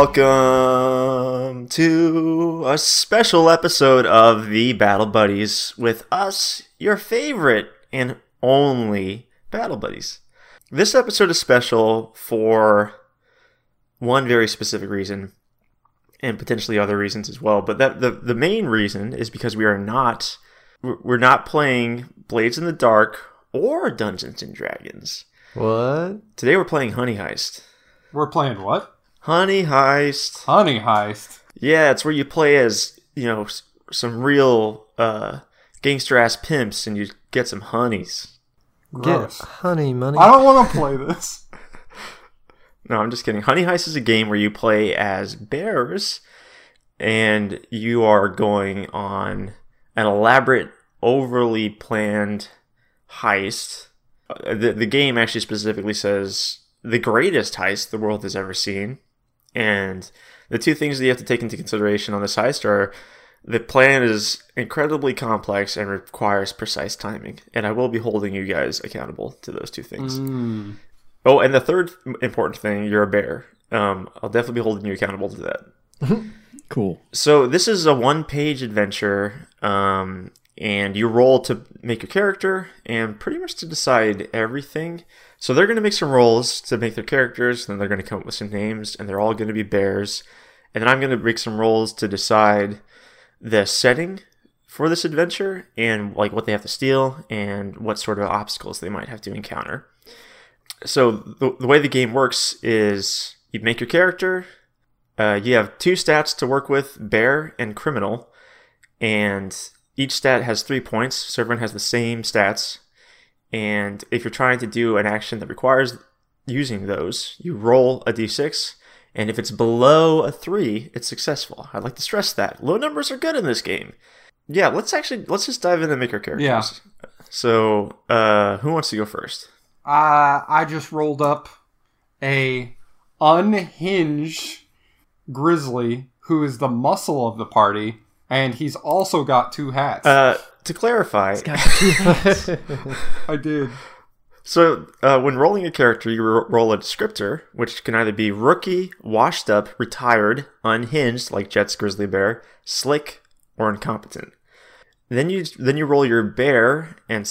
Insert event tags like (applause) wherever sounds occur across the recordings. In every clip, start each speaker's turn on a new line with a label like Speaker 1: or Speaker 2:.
Speaker 1: Welcome to a special episode of the Battle Buddies with us, your favorite and only Battle Buddies. This episode is special for one very specific reason and potentially other reasons as well, but that the, the main reason is because we are not we're we're not playing Blades in the Dark or Dungeons and Dragons.
Speaker 2: What?
Speaker 1: Today we're playing Honey Heist.
Speaker 3: We're playing what?
Speaker 1: Honey Heist.
Speaker 3: Honey Heist.
Speaker 1: Yeah, it's where you play as you know some real uh, gangster ass pimps, and you get some honeys.
Speaker 3: Gross.
Speaker 2: Get honey money.
Speaker 3: I don't want to play this. (laughs)
Speaker 1: No, I'm just kidding. Honey Heist is a game where you play as bears, and you are going on an elaborate, overly planned heist. Uh, The the game actually specifically says the greatest heist the world has ever seen, and the two things that you have to take into consideration on this heist are the plan is incredibly complex and requires precise timing, and I will be holding you guys accountable to those two things.
Speaker 3: Mm.
Speaker 1: Oh, and the third important thing, you're a bear. Um, I'll definitely be holding you accountable to that. (laughs)
Speaker 4: Cool.
Speaker 1: So this is a one-page adventure, um, and you roll to make your character and pretty much to decide everything. So they're going to make some rolls to make their characters, and then they're going to come up with some names, and they're all going to be bears. And then I'm going to make some rolls to decide the setting for this adventure and like what they have to steal and what sort of obstacles they might have to encounter. So the, the way the game works is you make your character, uh, you have two stats to work with bear and criminal and each stat has three points so everyone has the same stats and if you're trying to do an action that requires using those you roll a d6 and if it's below a 3 it's successful. I'd like to stress that. Low numbers are good in this game. Yeah let's actually let's just dive in and make our characters.
Speaker 3: Yeah.
Speaker 1: so uh who wants to go first?
Speaker 3: Uh, I just rolled up a unhinged grizzly who is the muscle of the party, and he's also got two hats.
Speaker 1: uh to clarify (laughs)
Speaker 3: I did.
Speaker 1: So, uh, when rolling a character, you ro- roll a descriptor, which can either be rookie, washed up, retired, unhinged, like Jet's grizzly bear, slick, or incompetent. Then you then you roll your bear, and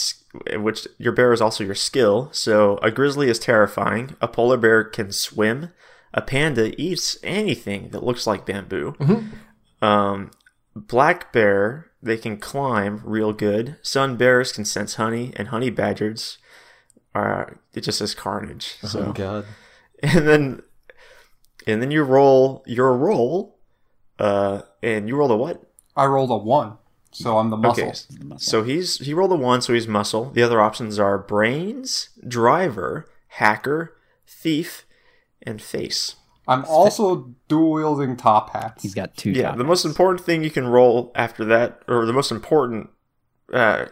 Speaker 1: which your bear is also your skill. So, a grizzly is terrifying. A polar bear can swim. A panda eats anything that looks like bamboo. Um, black bear they can climb real good. Sun bears can sense honey, and honey badgers are it just says carnage. So
Speaker 2: Oh god. (laughs)
Speaker 1: and then and then you roll your roll, uh, and you roll a what?
Speaker 3: I rolled a one, so I'm the muscle.
Speaker 1: Okay, so he's he rolled a one, so he's muscle. The other options are brains, driver, hacker, thief, and face.
Speaker 3: I'm also dual wielding top hats.
Speaker 4: He's got two.
Speaker 1: Yeah,
Speaker 4: top
Speaker 1: the most important thing you can roll after that, or the most important uh,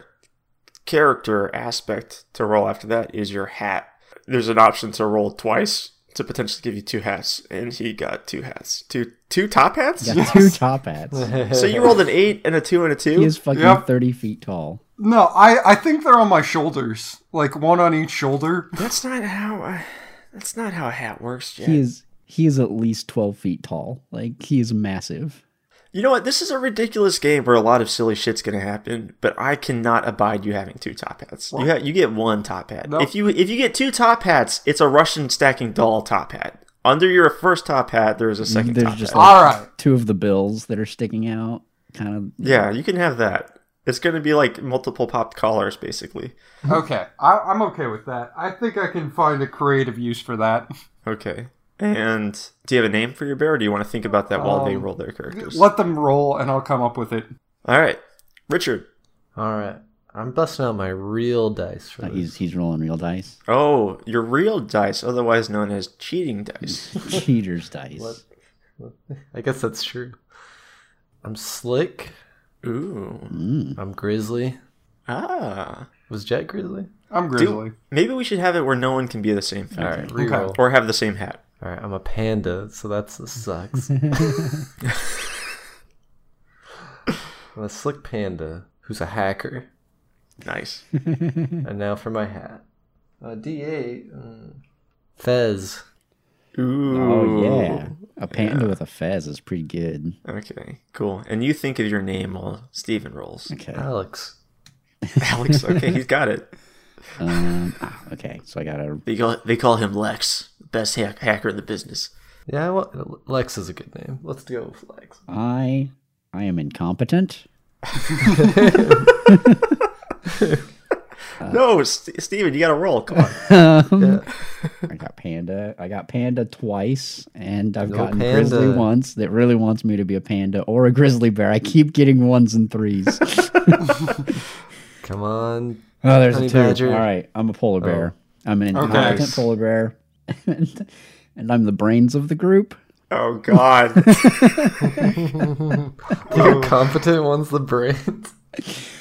Speaker 1: character aspect to roll after that, is your hat. There's an option to roll twice to potentially give you two hats, and he got two hats, two two top hats.
Speaker 4: He's got two top hats.
Speaker 1: So you rolled an eight and a two and a two.
Speaker 4: He is fucking
Speaker 3: Yep.
Speaker 4: thirty feet tall.
Speaker 3: No, I I think they're on my shoulders, like one on each shoulder.
Speaker 1: That's not how. Uh, that's not how a hat works, Jack.
Speaker 4: He is he is at least twelve feet tall. Like he is massive.
Speaker 1: You know what? This is a ridiculous game where a lot of silly shit's gonna happen, but I cannot abide you having two top hats. You ha- you get one top hat.
Speaker 3: No.
Speaker 1: If you if you get two top hats, it's a Russian stacking doll top hat. Under your first top hat, there's a second
Speaker 4: There's
Speaker 1: top
Speaker 4: just
Speaker 1: hat.
Speaker 4: like
Speaker 3: All right.
Speaker 4: two of the bills that are sticking out. Kind of.
Speaker 1: yeah, you can have that. It's gonna be like multiple popped collars, basically.
Speaker 3: Okay, I, I'm okay with that. I think I can find a creative use for that.
Speaker 1: Okay. And do you have a name for your bear, or do you want to think about that while they
Speaker 3: Um,
Speaker 1: roll their characters?
Speaker 3: Let them roll, and I'll come up with it.
Speaker 1: All right, Richard.
Speaker 2: All right. I'm busting out my real dice for
Speaker 4: Uh,
Speaker 2: this.
Speaker 4: he's he's rolling real dice.
Speaker 1: Oh, your real dice, otherwise known as cheating dice. (laughs)
Speaker 4: Cheaters dice.
Speaker 2: What? I guess that's true. I'm slick.
Speaker 1: Ooh.
Speaker 4: Mm.
Speaker 2: I'm grizzly.
Speaker 1: Ah.
Speaker 2: Was Jet grizzly?
Speaker 3: I'm Grizzly.
Speaker 1: Maybe we should have it where no one can be the same thing.
Speaker 2: All right. Reroll.
Speaker 1: Or have the same hat.
Speaker 2: All right. I'm a panda, so that sucks. (laughs) I'm a slick panda who's a hacker.
Speaker 1: Nice. (laughs)
Speaker 2: And now for my hat. Uh, D8. mm, Fez.
Speaker 1: Ooh.
Speaker 4: Oh yeah, a panda with a fez is pretty good.
Speaker 1: Okay, cool. And you think of your name while Stephen rolls.
Speaker 4: Okay.
Speaker 2: Alex.
Speaker 1: Alex, okay, he's got it.
Speaker 4: Um, ah, okay, so I got a
Speaker 1: They call, they call him Lex, best hack, hacker in the business.
Speaker 2: Yeah, well, Lex is a good name. Let's go with Lex.
Speaker 4: I I am incompetent. (laughs)
Speaker 1: no, St- Stephen, you got to roll. Come on. (laughs)
Speaker 4: Um, I got panda. I got panda twice, and I've
Speaker 2: No
Speaker 4: gotten
Speaker 2: panda.
Speaker 4: grizzly once. That really wants me to be a panda or a grizzly bear. I keep getting ones and threes. (laughs)
Speaker 2: Come on.
Speaker 4: Oh, there's
Speaker 2: Honey
Speaker 4: a two.
Speaker 2: badger.
Speaker 4: All right, I'm a polar bear. I'm an
Speaker 3: Okay.
Speaker 4: incompetent polar bear, (laughs) and, and I'm the brains of the group.
Speaker 1: Oh God. (laughs)
Speaker 2: You're competent one's the brains.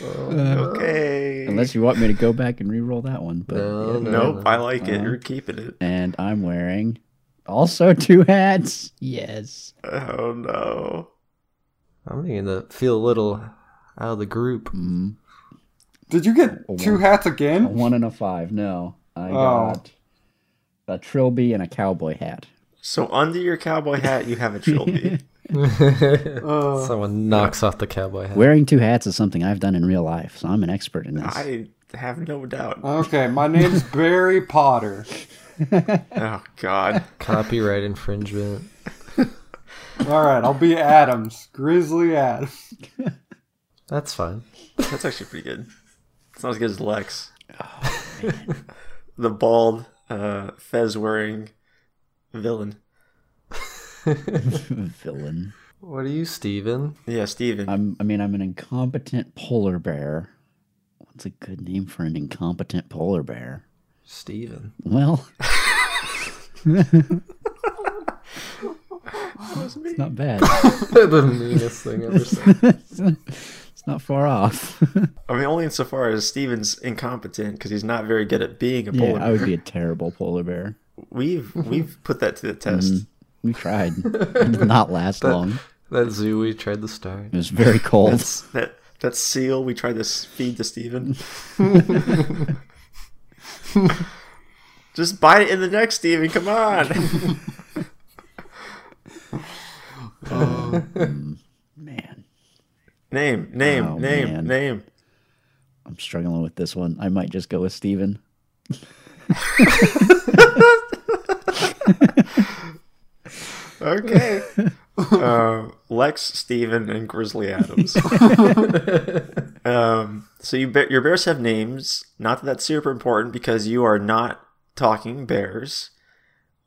Speaker 1: okay.
Speaker 4: Unless you want me to go back and re-roll that one, but
Speaker 2: No,
Speaker 4: yeah.
Speaker 2: no,
Speaker 1: Nope,
Speaker 2: no.
Speaker 1: I like it. You're keeping it.
Speaker 4: and I'm wearing also two hats. Yes.
Speaker 1: Oh no.
Speaker 2: I'm beginning to feel a little out of the group.
Speaker 4: Mm,
Speaker 3: Did you get two
Speaker 4: one.
Speaker 3: hats
Speaker 4: a
Speaker 3: again?
Speaker 4: one and a five. No, I
Speaker 3: Oh.
Speaker 4: got a trilby and a cowboy hat.
Speaker 1: So under your cowboy hat, you have a trilby. (laughs) (laughs)
Speaker 3: Uh,
Speaker 2: Someone knocks off the cowboy hat.
Speaker 4: Wearing two hats is something I've done in real life, so I'm an expert in this.
Speaker 1: I have no doubt.
Speaker 3: okay, my name's Barry Potter. (laughs)
Speaker 1: Oh God.
Speaker 2: Copyright infringement.
Speaker 3: All right, I'll be Adams, Grizzly Adams.
Speaker 2: That's fine.
Speaker 1: That's actually pretty good. It's not as good as Lex. (laughs) the bald, uh, fez wearing villain. (laughs)
Speaker 4: Villain.
Speaker 2: What are you, Stephen?
Speaker 1: Yeah, Stephen.
Speaker 4: I'm. I mean, I'm an incompetent polar bear. What's a good name for an incompetent polar bear?
Speaker 2: Stephen.
Speaker 4: Well, (laughs) it's not bad.
Speaker 2: the meanest thing ever said.
Speaker 4: It's not far off. (laughs)
Speaker 1: I mean, only insofar as Stephen's incompetent because he's not very good at being a polar bear.
Speaker 4: yeah, I would be a terrible polar bear.
Speaker 1: We've we've (laughs) put that to the mm-hmm. test.
Speaker 4: We tried. (laughs) It did not last long.
Speaker 2: That zoo we tried to start.
Speaker 4: It was very cold.
Speaker 1: That's that that seal we tried to feed to Stephen. Just bite it in the neck, Stephen. Come on.
Speaker 4: Man, um,
Speaker 1: name, name,
Speaker 4: Oh,
Speaker 1: name,
Speaker 4: man.
Speaker 1: name.
Speaker 4: I'm struggling with this one. I might just go with Stephen.
Speaker 1: Okay. (laughs) uh, Lex, Stephen, and Grizzly Adams. (laughs) um, so you be- your bears have names. Not that that's super important because you are not talking bears.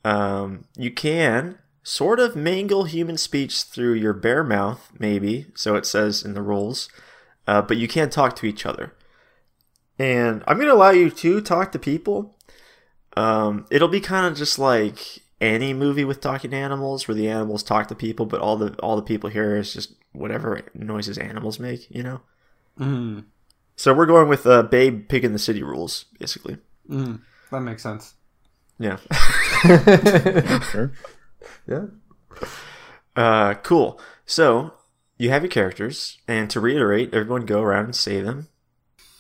Speaker 1: Um, you can sort of mangle human speech through your bear mouth, maybe. So it says in the rules. Uh, but you can't talk to each other. And I'm going to allow you to talk to people. Um, it'll be kind of just like any movie with talking animals, where the animals talk to people, but all the all the people hear is just whatever noises animals make. You know.
Speaker 3: Mm,
Speaker 1: So we're going with uh, Babe Pig in the City rules, basically.
Speaker 3: mm, that makes sense.
Speaker 1: Yeah. (laughs)
Speaker 4: Sure. (laughs)
Speaker 2: Yeah.
Speaker 1: Uh, cool. So you have your characters, and to reiterate, everyone go around and say them.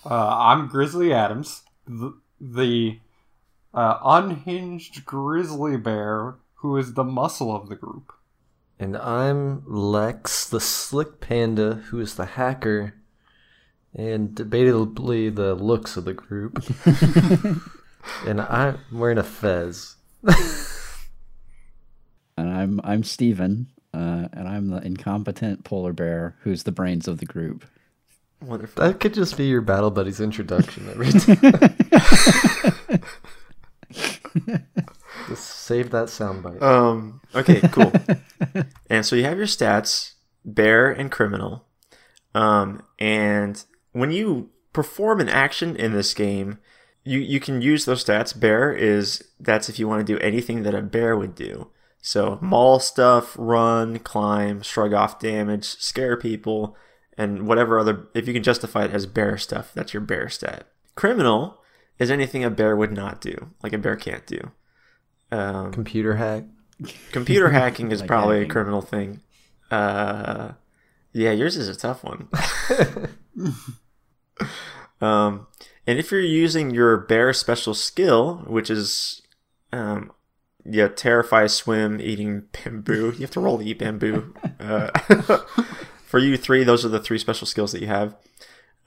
Speaker 3: Uh, I'm Grizzly Adams, the, the uh, unhinged grizzly bear who is the muscle of the group.
Speaker 2: And I'm Lex, the slick panda, who is the hacker, and debatably the looks of the group. (laughs) and I'm wearing a fez. (laughs)
Speaker 4: And I'm I'm Stephen, uh, and I'm the incompetent polar bear who's the brains of the group.
Speaker 1: Wonderful.
Speaker 2: That could just be your battle buddy's introduction every (laughs) time. the Save that soundbite.
Speaker 1: Um. Okay. Cool. (laughs) and so you have your stats, bear and criminal. Um. And when you perform an action in this game, you you can use those stats. Bear is that's if you want to do anything that a bear would do. So maul stuff, run, climb, shrug off damage, scare people, and whatever other. If you can justify it as bear stuff, that's your bear stat. Criminal is anything a bear would not do, like a bear can't do. Um,
Speaker 2: Computer hack.
Speaker 1: computer (laughs) hacking is
Speaker 4: Like
Speaker 1: probably
Speaker 4: hacking.
Speaker 1: a criminal thing. Uh, yeah, yours is a tough one. (laughs) um, and if you're using your bear special skill, which is, um, yeah, terrify, swim, eating bamboo. You have to roll to eat bamboo. (laughs) Uh, (laughs) for you three, those are the three special skills that you have.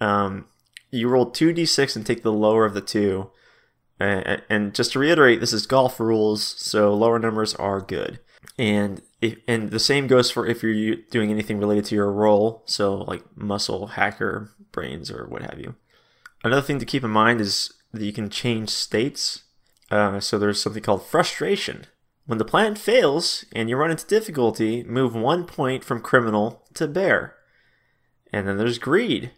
Speaker 1: Um, you roll two d6 and take the lower of the two. And, and just to reiterate, this is golf rules, so lower numbers are good. And if, and the same goes for if you're doing anything related to your role, so like muscle, hacker, brains, or what have you. Another thing to keep in mind is that you can change states. Uh, so there's something called frustration. When the plan fails and you run into difficulty, move one point from criminal to bear. And then there's greed.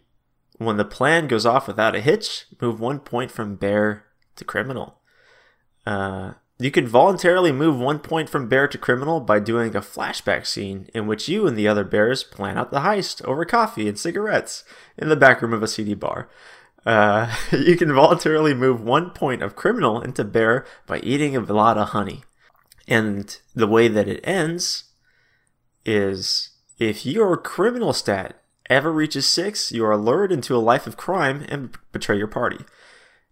Speaker 1: When the plan goes off without a hitch, move one point from bear to criminal. Uh, you can voluntarily move one point from bear to criminal by doing a flashback scene in which you and the other bears plan out the heist over coffee and cigarettes in the back room of a CD bar. Uh, (laughs) you can voluntarily move one point of criminal into bear by eating a lot of honey. And the way that it ends is if your criminal stat ever reaches six, you are lured into a life of crime and betray your party.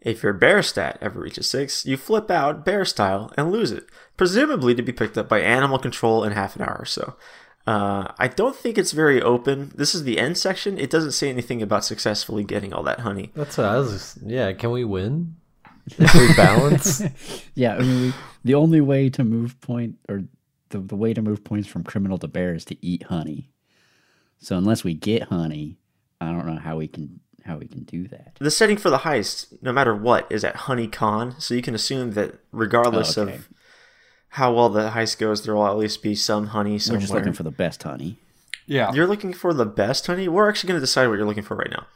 Speaker 1: If your bear stat ever reaches six, you flip out bear style and lose it, presumably to be picked up by animal control in half an hour or so. Uh, I don't think it's very open. This is the end section. It doesn't say anything about successfully getting all that honey.
Speaker 2: That's what I was. Just, yeah, can we win? If we (laughs) balance,
Speaker 4: Yeah, I mean, we, the only way to move point or the, the way to move points from criminal to bear is to eat honey. So unless we get honey, I don't know how we can how we can do that.
Speaker 1: The setting for the heist, no matter what, is at Honey Con, so you can assume that regardless
Speaker 4: Oh, okay.
Speaker 1: of how well the heist goes, there will at least be some honey
Speaker 4: We're
Speaker 1: somewhere.
Speaker 4: just looking for the best honey.
Speaker 3: Yeah.
Speaker 1: You're looking for the best honey? We're actually going to decide what you're looking for right now.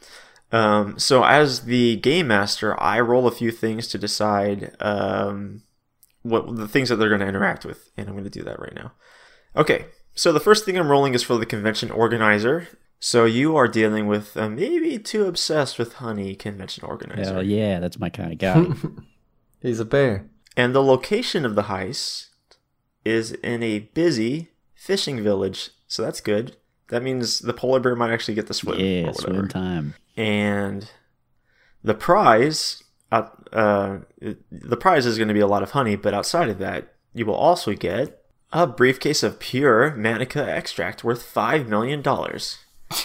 Speaker 1: Um, so, as the game master, I roll a few things to decide um, what the things that they're going to interact with, and I'm going to do that right now. Okay, so the first thing I'm rolling is for the convention organizer. So you are dealing with a maybe too obsessed with honey convention organizer.
Speaker 4: Hell yeah, that's my kind of guy. (laughs)
Speaker 2: he's a bear.
Speaker 1: And the location of the heist is in a busy fishing village. So that's good. That means the polar bear might actually get to swim.
Speaker 4: yeah,
Speaker 1: or whatever.
Speaker 4: swim time.
Speaker 1: And the prize, uh, uh, the prize is going to be a lot of honey, but outside of that, you will also get a briefcase of pure Manuka extract worth $5 million.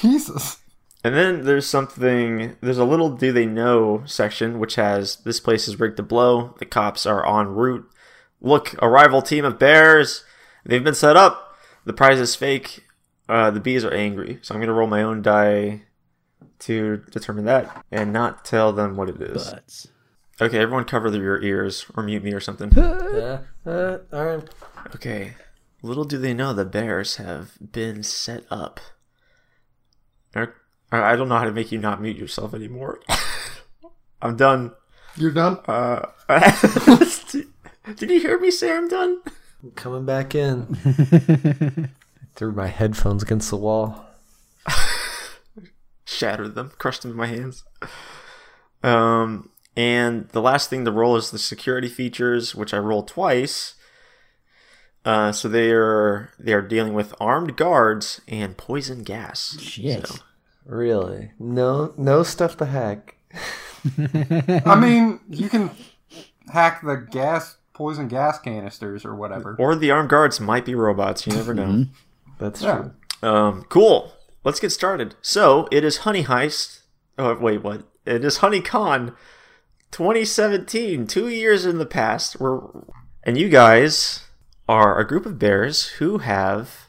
Speaker 3: Jesus.
Speaker 1: And then there's something, there's a little do they know section, which has this place is rigged to blow. The cops are en route. Look, a rival team of bears. They've been set up. The prize is fake. Uh, the bees are angry. So I'm going to roll my own die to determine that and not tell them what it is.
Speaker 4: Butts.
Speaker 1: Okay, everyone cover your ears or mute me or something.
Speaker 2: Yeah. (laughs) Uh, all right.
Speaker 1: Okay. Little do they know the bears have been set up. I I don't know how to make you not mute yourself anymore. (laughs) I'm done.
Speaker 3: You're done?
Speaker 1: Uh, (laughs) did you hear me say I'm done?
Speaker 2: I'm coming back in. (laughs) Threw my headphones against the wall. (laughs)
Speaker 1: Shattered them, crushed them in my hands. Um, and the last thing to roll is the security features, which I roll twice. Uh, so they are they are dealing with armed guards and poison gas.
Speaker 4: Shit.
Speaker 1: So-
Speaker 2: Really? No, no stuff to hack. (laughs)
Speaker 3: I mean, you can hack the gas, poison gas canisters or whatever.
Speaker 1: Or the armed guards might be robots. You never know.
Speaker 2: That's
Speaker 3: Yeah.
Speaker 2: true.
Speaker 1: Um, cool. Let's get started. So it is Honey Heist. Oh wait, what? It is Honey Con 2017. Two years in the past. We're and you guys are a group of bears who have.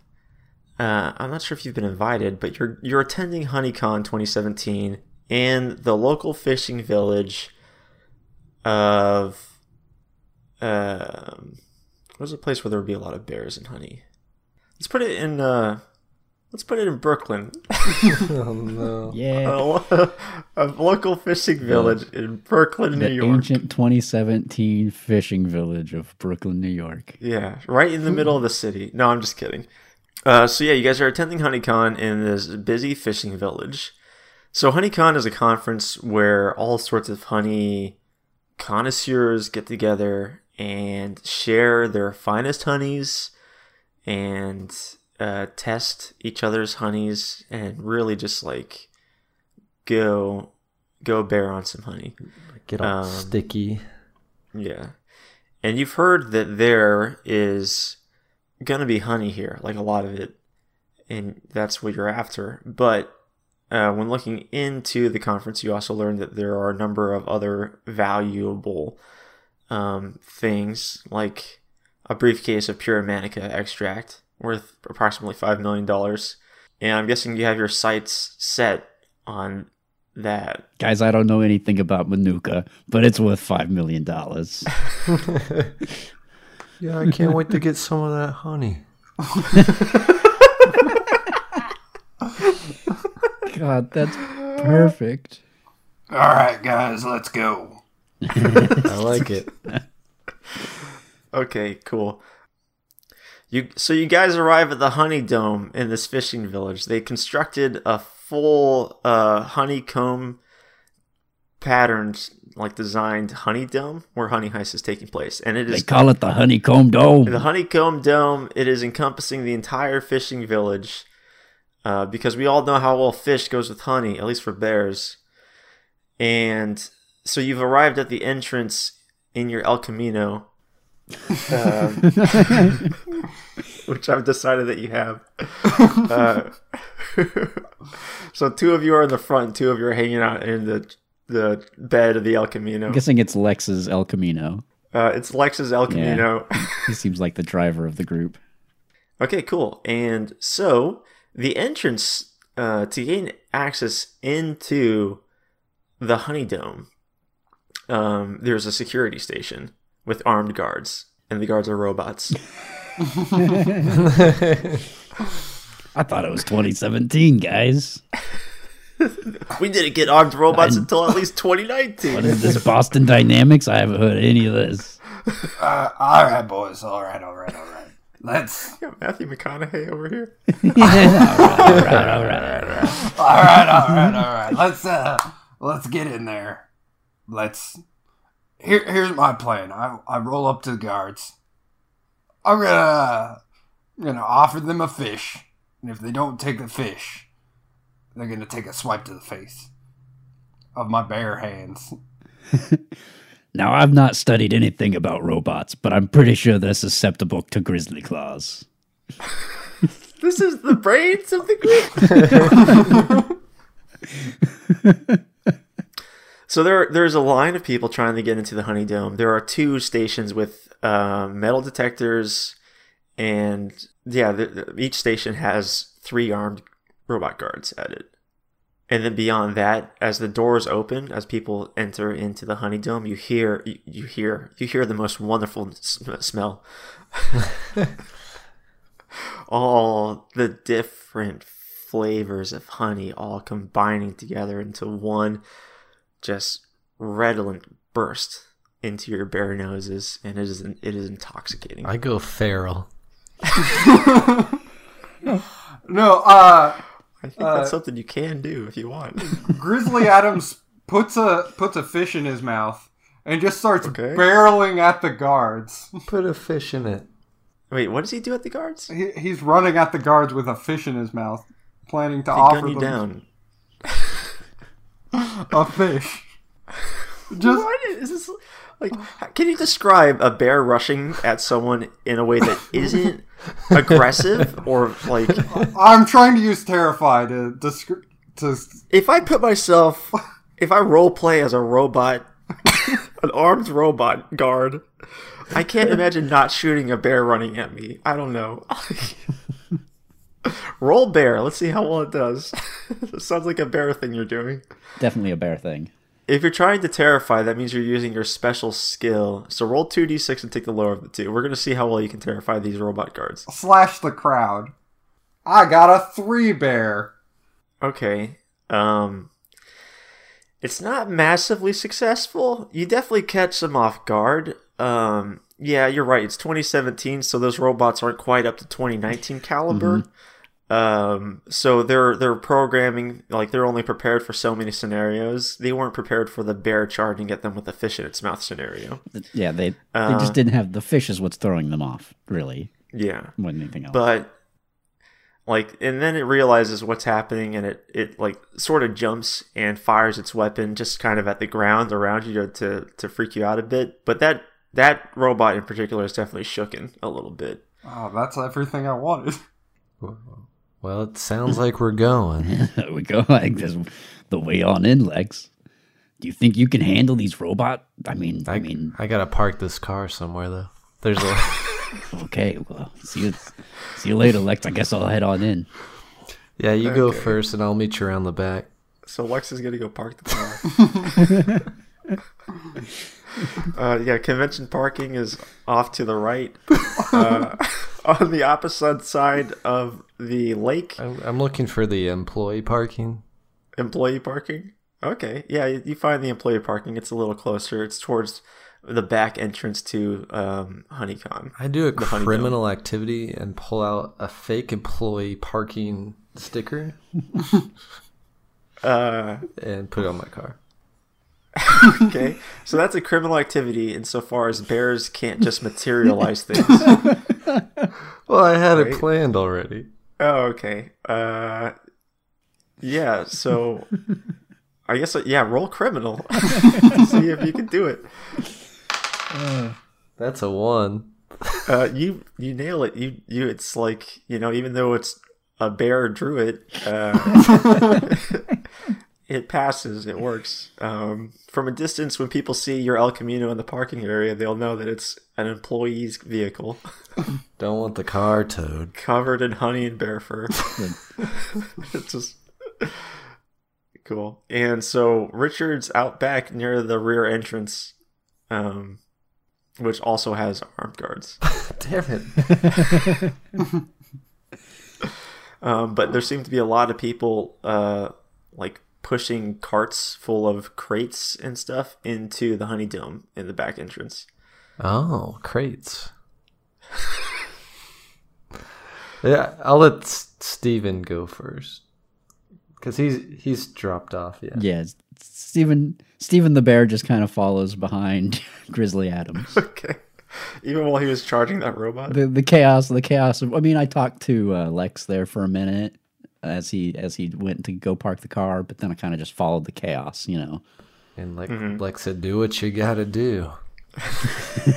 Speaker 1: Uh, I'm not sure if you've been invited, but you're you're attending HoneyCon 2017 in the local fishing village of. Um, What's a place where there would be a lot of bears and honey? Let's put it in. uh Let's put it in Brooklyn. (laughs)
Speaker 2: Oh no.
Speaker 4: Yeah.
Speaker 1: a, lo- (laughs) a local fishing village in Brooklyn, New
Speaker 4: the
Speaker 1: York.
Speaker 4: ancient 2017 fishing village of Brooklyn, New York.
Speaker 1: Yeah, right in the middle of the city. No, I'm just kidding. Uh, so yeah, you guys are attending HoneyCon in this busy fishing village. So HoneyCon is a conference where all sorts of honey connoisseurs get together and share their finest honeys and uh, test each other's honeys and really just like go go bear on some honey.
Speaker 2: Get all
Speaker 1: Um,
Speaker 2: sticky.
Speaker 1: Yeah. And you've heard that there is going to be honey here, like a lot of it, and that's what you're after. But uh, when looking into the conference, you also learned that there are a number of other valuable um, things, like a briefcase of pure Manuka extract worth approximately $5 million. And I'm guessing you have your sights set on that.
Speaker 4: Guys, I don't know anything about Manuka, but it's worth $5 million. (laughs)
Speaker 2: Yeah, I can't wait to get some of that honey. (laughs)
Speaker 4: God, that's perfect.
Speaker 3: All right, guys, let's go. (laughs)
Speaker 2: I like it. (laughs)
Speaker 1: Okay, cool. You so you guys arrive at the Honey Dome in this fishing village. They constructed a full uh, honeycomb patterned, like designed honey dome where Honey Heist is taking place, and it is They
Speaker 4: call it the Honeycomb Dome.
Speaker 1: the honeycomb dome. It is encompassing the entire fishing village, uh, because we all know how well fish goes with honey, at least for bears. And so you've arrived at the entrance in your El Camino, um, (laughs) which I've decided that you have. Uh, (laughs) so two of you are in the front, two of you are hanging out in the the bed of the El Camino.
Speaker 4: I'm guessing it's Lex's El Camino.
Speaker 1: Uh, it's Lex's El Camino. (laughs)
Speaker 4: He seems like the driver of the group.
Speaker 1: Okay, cool. And so the entrance uh, to gain access into the Honey Dome, um, there's a security station with armed guards, and the guards are robots. (laughs)
Speaker 4: I thought it was 2017, guys.
Speaker 1: we didn't get armed robots
Speaker 4: I-
Speaker 1: until at least 2019.
Speaker 4: What is this Boston Dynamics? I haven't heard any of this.
Speaker 3: Uh, all right, boys. All right, all right, all right. Let's. (laughs)
Speaker 1: Got Matthew McConaughey over here. (laughs)
Speaker 4: all right, all right, all right.
Speaker 3: All right, all right, all right. Let's uh, let's get in there. Let's. Here, here's my plan. I, I roll up to the guards. I'm gonna, I'm gonna offer them a fish, and if they don't take the fish, they're gonna take a swipe to the face of my bare hands. (laughs)
Speaker 4: Now, I've not studied anything about robots, but I'm pretty sure they're susceptible to grizzly claws. (laughs)
Speaker 1: This is the brains of the group. (laughs) so there, there's a line of people trying to get into the Honey Dome. There are two stations with uh, metal detectors, and yeah, the, each station has three armed robot guards at it. And then beyond that, as the doors open, as people enter into the Honey Dome, you hear, you, you hear, you hear the most wonderful sm- smell (laughs) all the different flavors of honey all combining together into one just redolent burst into your bear noses and it is it is intoxicating
Speaker 2: I go feral. (laughs)
Speaker 3: No, uh,
Speaker 1: i think that's something you can do if you want (laughs)
Speaker 3: Grizzly Adams puts a puts a fish in his mouth and just starts
Speaker 1: Okay.
Speaker 3: barreling at the guards. (laughs)
Speaker 2: Put a fish in it.
Speaker 1: wait what does he do at the guards
Speaker 3: He, he's running at the guards with a fish in his mouth, planning to
Speaker 1: they
Speaker 3: offer
Speaker 1: gun you
Speaker 3: them
Speaker 1: down (laughs)
Speaker 3: a fish. Just
Speaker 1: what is this like can you describe a bear rushing at someone in a way that isn't aggressive or like (laughs)
Speaker 3: I'm trying to use terrify to describe. to
Speaker 1: if I put myself, if I role play as a robot, an armed robot guard, I can't imagine not shooting a bear running at me. I don't know. (laughs) (laughs) Roll bear. Let's see how well it does. (laughs) Sounds like a bear thing you're doing.
Speaker 4: Definitely a bear thing.
Speaker 1: if you're trying to terrify, that means you're using your special skill. So roll two d6 and take the lower of the two. We're gonna see how well you can terrify these robot guards.
Speaker 3: Slash the crowd. I got a three bear.
Speaker 1: Okay. Um it's not massively successful. You definitely catch them off guard. Um yeah, you're right. It's 2017, so those robots aren't quite up to 2019 caliber. Um so they're they're programming like they're only prepared for so many scenarios. They weren't prepared for the bear charging at them with a fish in its mouth scenario.
Speaker 4: Yeah, they they
Speaker 1: Uh,
Speaker 4: just didn't have the fish is what's throwing them off, really,
Speaker 1: Yeah.
Speaker 4: more than anything else.
Speaker 1: but like and then it realizes what's happening and it it like sort of jumps and fires its weapon just kind of at the ground around you to to, to freak you out a bit but that that robot in particular is definitely shooken a little bit
Speaker 3: Oh, that's everything I wanted. (laughs)
Speaker 2: Well, it sounds like we're going. (laughs)
Speaker 4: We go. Like this, the way on in, Lex. Do you think you can handle these robot? I mean, I,
Speaker 2: I
Speaker 4: mean,
Speaker 2: I gotta park this car somewhere though. There's a (laughs)
Speaker 4: okay. Well, see you, see you later, Lex. I guess I'll head on in.
Speaker 2: yeah. You go first, and I'll meet you around the back.
Speaker 1: so lex is gonna go park the car (laughs) (laughs) uh, yeah convention parking is off to the right uh, (laughs) on the opposite side of the lake
Speaker 2: I'm, I'm looking for the employee parking.
Speaker 1: employee parking okay yeah you you find the employee parking it's a little closer it's towards the back entrance to um, honeycomb
Speaker 2: I do a
Speaker 1: honeycomb.
Speaker 2: criminal activity and pull out a fake employee parking sticker (laughs)
Speaker 1: uh,
Speaker 2: and put it on my car. (laughs)
Speaker 1: okay so that's a criminal activity insofar as bears can't just (laughs) materialize things (laughs)
Speaker 2: Well, I had
Speaker 1: Right.
Speaker 2: it planned already.
Speaker 1: oh okay uh, yeah so i guess uh, yeah roll criminal see if you can do it
Speaker 2: That's a one.
Speaker 1: uh, you you nail it. You you it's like you know even though it's a bear drew it, uh, it passes. It works. Um, from a distance, when people see your El Camino in the parking area, they'll know that it's an employee's vehicle (laughs)
Speaker 2: Don't want the car towed.
Speaker 1: covered in honey and bear fur. (laughs) (laughs) it's just cool. And so Richard's out back near the rear entrance. Um, which also has armed guards.
Speaker 2: Damn it.
Speaker 1: Um, but there seem to be a lot of people uh, like pushing carts full of crates and stuff into the honey dome in the back entrance.
Speaker 2: Oh, crates. yeah, I'll let S- Stephen go first. Because he's he's dropped off, yeah.
Speaker 4: Yeah, it's- Stephen Stephen the bear just kind of follows behind (laughs) Grizzly Adams. (laughs)
Speaker 1: Okay. Even while he was charging that robot.
Speaker 4: the the chaos, the chaos. Of, I mean, I talked to uh, Lex there for a minute as he as he went to go park the car, but then I kind of just followed the chaos. You know.
Speaker 2: And like
Speaker 1: Mm-hmm.
Speaker 2: like said, do what you gotta do. (laughs)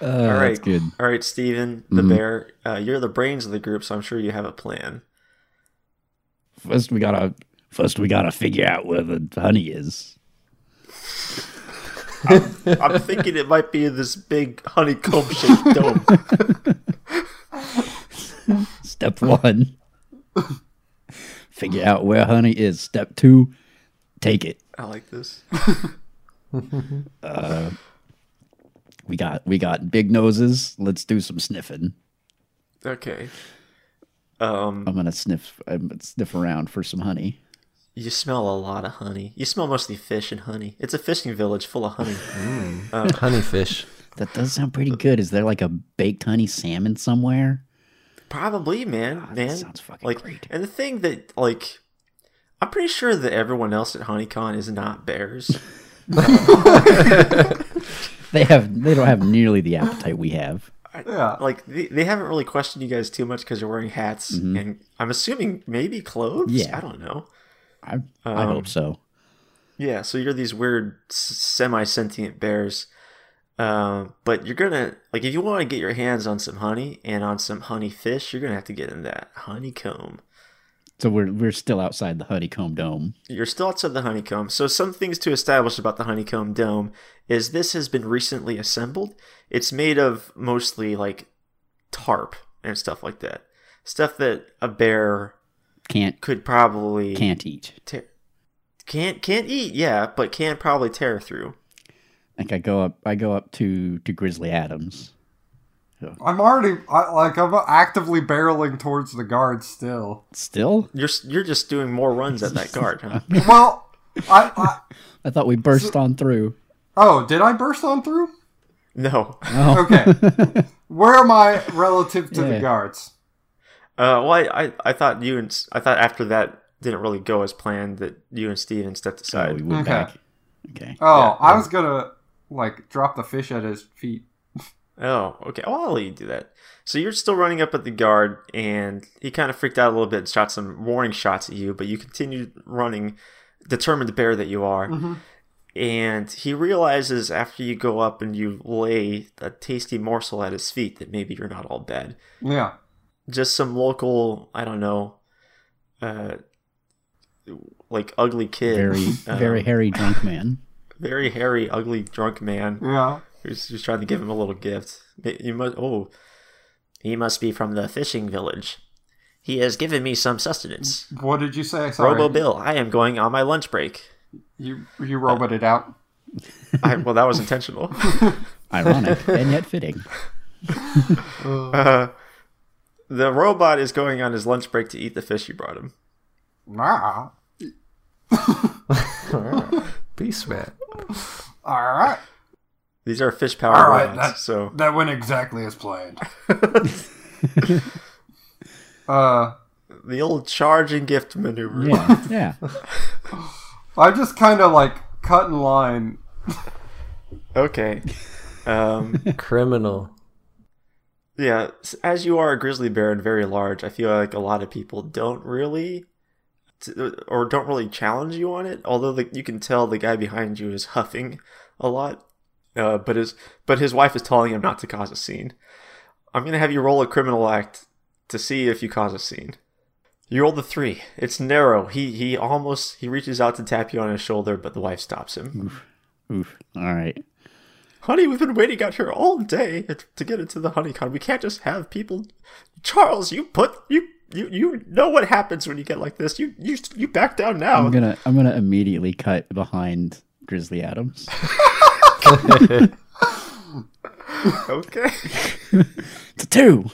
Speaker 4: Uh,
Speaker 1: All right.
Speaker 4: That's good.
Speaker 1: All right, Stephen, the bear. Uh, you're the brains of the group, so I'm sure you have a plan.
Speaker 4: First, we gotta first we gotta figure out where the honey is.
Speaker 1: I'm thinking it might be in this big honeycomb shaped dome. (laughs) (laughs)
Speaker 4: Step one, figure out where honey is. Step two, take it.
Speaker 1: I like this. (laughs)
Speaker 4: Uh, we got we got big noses. Let's do some sniffing.
Speaker 1: Okay. Um,
Speaker 4: I'm gonna sniff I'm gonna sniff around for some honey.
Speaker 1: you smell a lot of honey. You smell mostly fish and honey. It's a fishing village full of honey. Mm.
Speaker 2: Um, Honeyfish.
Speaker 4: That does sound pretty good. Is there like a baked honey salmon somewhere?
Speaker 1: Probably, man. Ah, man.
Speaker 4: sounds fucking
Speaker 1: like,
Speaker 4: great.
Speaker 1: And the thing that, like, I'm pretty sure that everyone else at HoneyCon is not bears. (laughs) (laughs)
Speaker 4: They have they don't have nearly the appetite we have.
Speaker 3: Yeah.
Speaker 1: like, they, they haven't really questioned you guys too much because you're wearing hats mm-hmm. and I'm assuming maybe clothes.
Speaker 4: Yeah.
Speaker 1: I don't know.
Speaker 4: I I hope um, so.
Speaker 1: Yeah, so you're these weird semi sentient bears. Uh, but you're gonna like if you want to get your hands on some honey and on some honey fish, you're gonna have to get in that honeycomb.
Speaker 4: So we're we're still outside the honeycomb dome.
Speaker 1: You're still outside the honeycomb. So some things to establish about the honeycomb dome is this has been recently assembled. It's made of mostly like tarp and stuff like that. Stuff that a bear
Speaker 4: Can't
Speaker 1: could probably
Speaker 4: can't eat.
Speaker 1: tear, can't can't eat. Yeah, but can probably tear through.
Speaker 4: Like I go up, I go up to to Grizzly Adams.
Speaker 3: I'm already I, like I'm actively barreling towards the guard still.
Speaker 4: Still,
Speaker 1: You're you're just doing more runs at that guard, huh? (laughs)
Speaker 3: Well, I, I
Speaker 4: I thought we burst on through.
Speaker 3: oh, did I burst on through?
Speaker 1: No.
Speaker 4: Oh,
Speaker 3: Okay, (laughs) where am I relative to the guards?
Speaker 1: Uh, well, I, I I thought you and I thought after that didn't really go as planned that you and Steven stepped
Speaker 4: oh, we
Speaker 1: aside.
Speaker 4: went
Speaker 3: Okay.
Speaker 4: back. Okay.
Speaker 3: Oh,
Speaker 1: Yeah,
Speaker 3: I
Speaker 1: yeah.
Speaker 3: was gonna like drop the fish at his feet.
Speaker 1: Oh, okay. Well, I'll let you do that. So you're still running up at the guard, and he kind of freaked out a little bit and shot some warning shots at you, but you continued running, determined bear that you are. And he realizes after you go up and you lay a tasty morsel at his feet that maybe you're not all bad.
Speaker 3: Yeah.
Speaker 1: Just some local, I don't know, uh, like ugly kid,
Speaker 4: Very
Speaker 1: um,
Speaker 4: very hairy drunk man.
Speaker 1: Very hairy, ugly, drunk man
Speaker 3: Yeah.
Speaker 1: who's, who's trying to give him a little gift. You must. Oh, he must be from the fishing village. He has given me some sustenance.
Speaker 3: What did you say? Sorry.
Speaker 1: Robo Bill, I am going on my lunch break.
Speaker 3: You you roboted out.
Speaker 1: I, well, that was intentional. (laughs)
Speaker 4: Ironic and yet fitting. (laughs)
Speaker 1: Uh, the robot is going on his lunch break to eat the fish you brought him.
Speaker 3: Nah. (laughs)
Speaker 2: Beast man.
Speaker 3: All right.
Speaker 1: These are fish powered
Speaker 3: All right.
Speaker 1: robots,
Speaker 3: That,
Speaker 1: so
Speaker 3: that went exactly as planned. (laughs) (laughs) uh,
Speaker 1: the old charge and gift maneuver.
Speaker 4: Yeah, (laughs) yeah.
Speaker 3: I just kind of like cut in line.
Speaker 1: Okay. Um,
Speaker 2: Criminal.
Speaker 1: yeah, as you are a grizzly bear and very large, I feel like a lot of people don't really, t- or don't really challenge you on it. Although the, you can tell the guy behind you is huffing a lot, uh, but his but his wife is telling him not to cause a scene. I'm gonna have you roll a criminal act to see if you cause a scene. You rolled the three. It's narrow. He he almost he reaches out to tap you on his shoulder, but the wife stops him.
Speaker 4: Oof. All right.
Speaker 1: Honey, we've been waiting out here all day to get into the honeycomb. We can't just have people. Charles, you put you you you know what happens when you get like this. You you you back down now.
Speaker 4: I'm gonna I'm gonna immediately cut behind Grizzly Adams. (laughs)
Speaker 1: Okay.
Speaker 4: It's a two.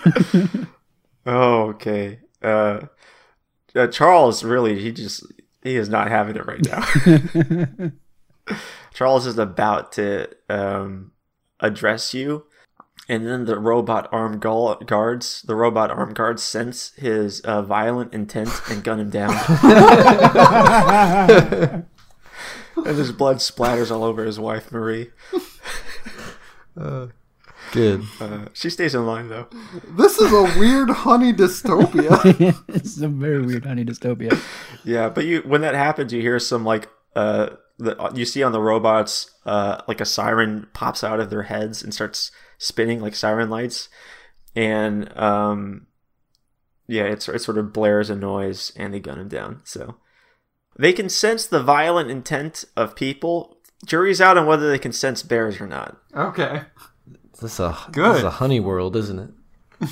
Speaker 1: Oh, okay. Uh, uh, Charles really he just he is not having it right now. (laughs) Charles is about to um address you. And then the robot armed gu- guards, the robot armed guards sense his uh, violent intent and gun him down. (laughs) and his blood splatters all over his wife, Marie. (laughs)
Speaker 2: Good.
Speaker 1: Uh, she stays in line, though.
Speaker 3: This is a weird honey dystopia. (laughs)
Speaker 4: it's a very weird honey dystopia.
Speaker 1: Yeah, but you when that happens, you hear some like uh, the you see on the robots uh like a siren pops out of their heads and starts spinning like siren lights, and um, yeah, it's it sort of blares a noise and they gun him down. So they can sense the violent intent of people. Jury's out on whether they can sense bears or not.
Speaker 3: okay.
Speaker 2: This is a This
Speaker 3: Good.
Speaker 2: is a honey world, isn't it?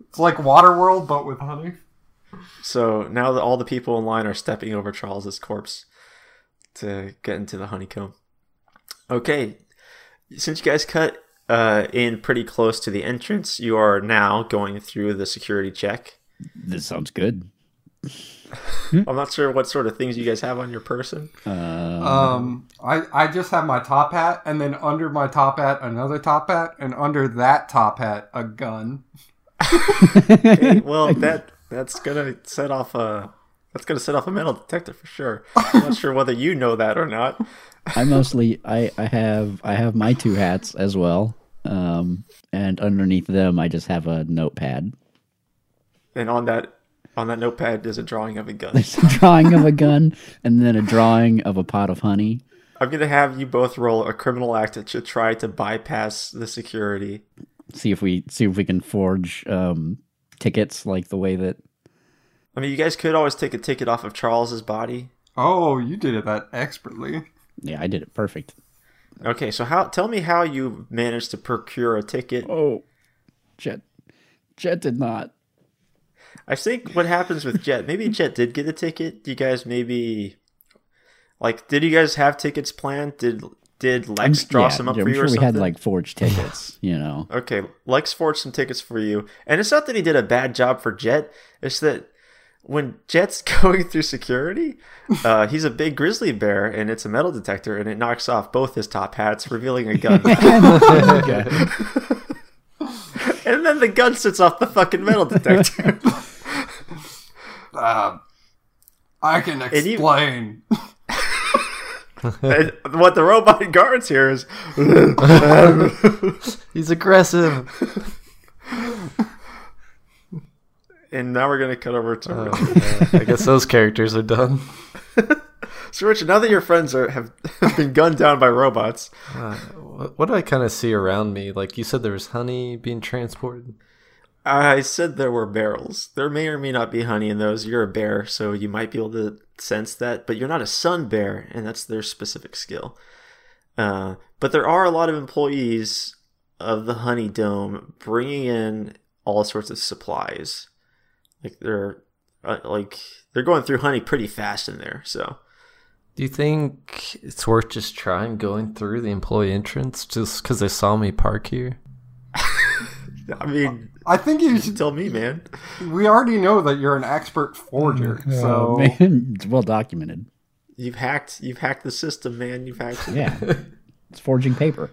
Speaker 3: It's like Waterworld, but with honey.
Speaker 1: So now that all the people in line are stepping over Charles's corpse to get into the honeycomb. Okay, since you guys cut uh, in pretty close to the entrance, you are now going through the security check.
Speaker 4: This sounds good.
Speaker 1: I'm not sure what sort of things you guys have on your person.
Speaker 4: Um,
Speaker 3: Um, I I just have my top hat, and then under my top hat another top hat, and under that top hat a gun. (laughs)
Speaker 1: Okay, well, (laughs) that that's gonna set off a that's gonna set off a metal detector for sure. (laughs) I'm not sure whether you know that or not.
Speaker 4: I mostly I I have I have my two hats as well. Um, and underneath them I just have a notepad.
Speaker 1: And on that on that notepad is a drawing of a gun.
Speaker 4: There's a drawing of a gun and then a drawing of a pot of honey.
Speaker 1: I'm gonna have you both roll a criminal act to try to bypass the security.
Speaker 4: See if we see if we can forge um tickets like the way that
Speaker 1: I mean, you guys could always take a ticket off of Charles's body.
Speaker 3: Oh, you did it that expertly.
Speaker 4: yeah, I did it perfect.
Speaker 1: Okay, so how? Tell me how you managed to procure a ticket.
Speaker 4: Oh, Jet, Jet did not.
Speaker 1: I think what happens with Jet, maybe Jet did get a ticket. You guys maybe like did you guys have tickets planned? Did did Lex draw
Speaker 4: yeah,
Speaker 1: some up
Speaker 4: yeah,
Speaker 1: for
Speaker 4: I'm
Speaker 1: you
Speaker 4: sure
Speaker 1: or
Speaker 4: we had like forged tickets, you know.
Speaker 1: Okay, Lex forged some tickets for you. And it's not that he did a bad job for Jet, it's that when Jet's (laughs) going through security, uh, he's a big grizzly bear and it's a metal detector and it knocks off both his top hats, revealing a gun. (laughs) and then the gun sits off the fucking metal detector.
Speaker 3: Uh, (laughs) I can
Speaker 1: you-
Speaker 3: explain.
Speaker 1: and what the robot guards here is
Speaker 2: He's aggressive.
Speaker 1: And now we're gonna cut over to
Speaker 2: yeah. I guess those characters are done. (laughs)
Speaker 1: So Richard, now that your friends are have, have been gunned down by robots,
Speaker 2: Uh, what, what do I kind of see around me? Like you said, there was honey being transported.
Speaker 1: I said there were barrels. There may or may not be honey in those. You're a bear, so you might be able to sense that, but you're not a sun bear, and that's their specific skill. Uh, but there are a lot of employees of the Honey Dome bringing in all sorts of supplies. Like they're uh, like they're going through honey pretty fast in there. So
Speaker 2: Do you think it's worth just trying going through the employee entrance just because they saw me park here? (laughs)
Speaker 1: I mean,
Speaker 3: I think you
Speaker 1: you
Speaker 3: should.
Speaker 1: tell me, man.
Speaker 3: We already know that you're an expert forger,
Speaker 4: Oh,
Speaker 3: so (laughs)
Speaker 4: man, it's well documented.
Speaker 1: You've hacked. You've hacked the system, man. You've hacked. it.
Speaker 4: Yeah, (laughs) it's forging paper.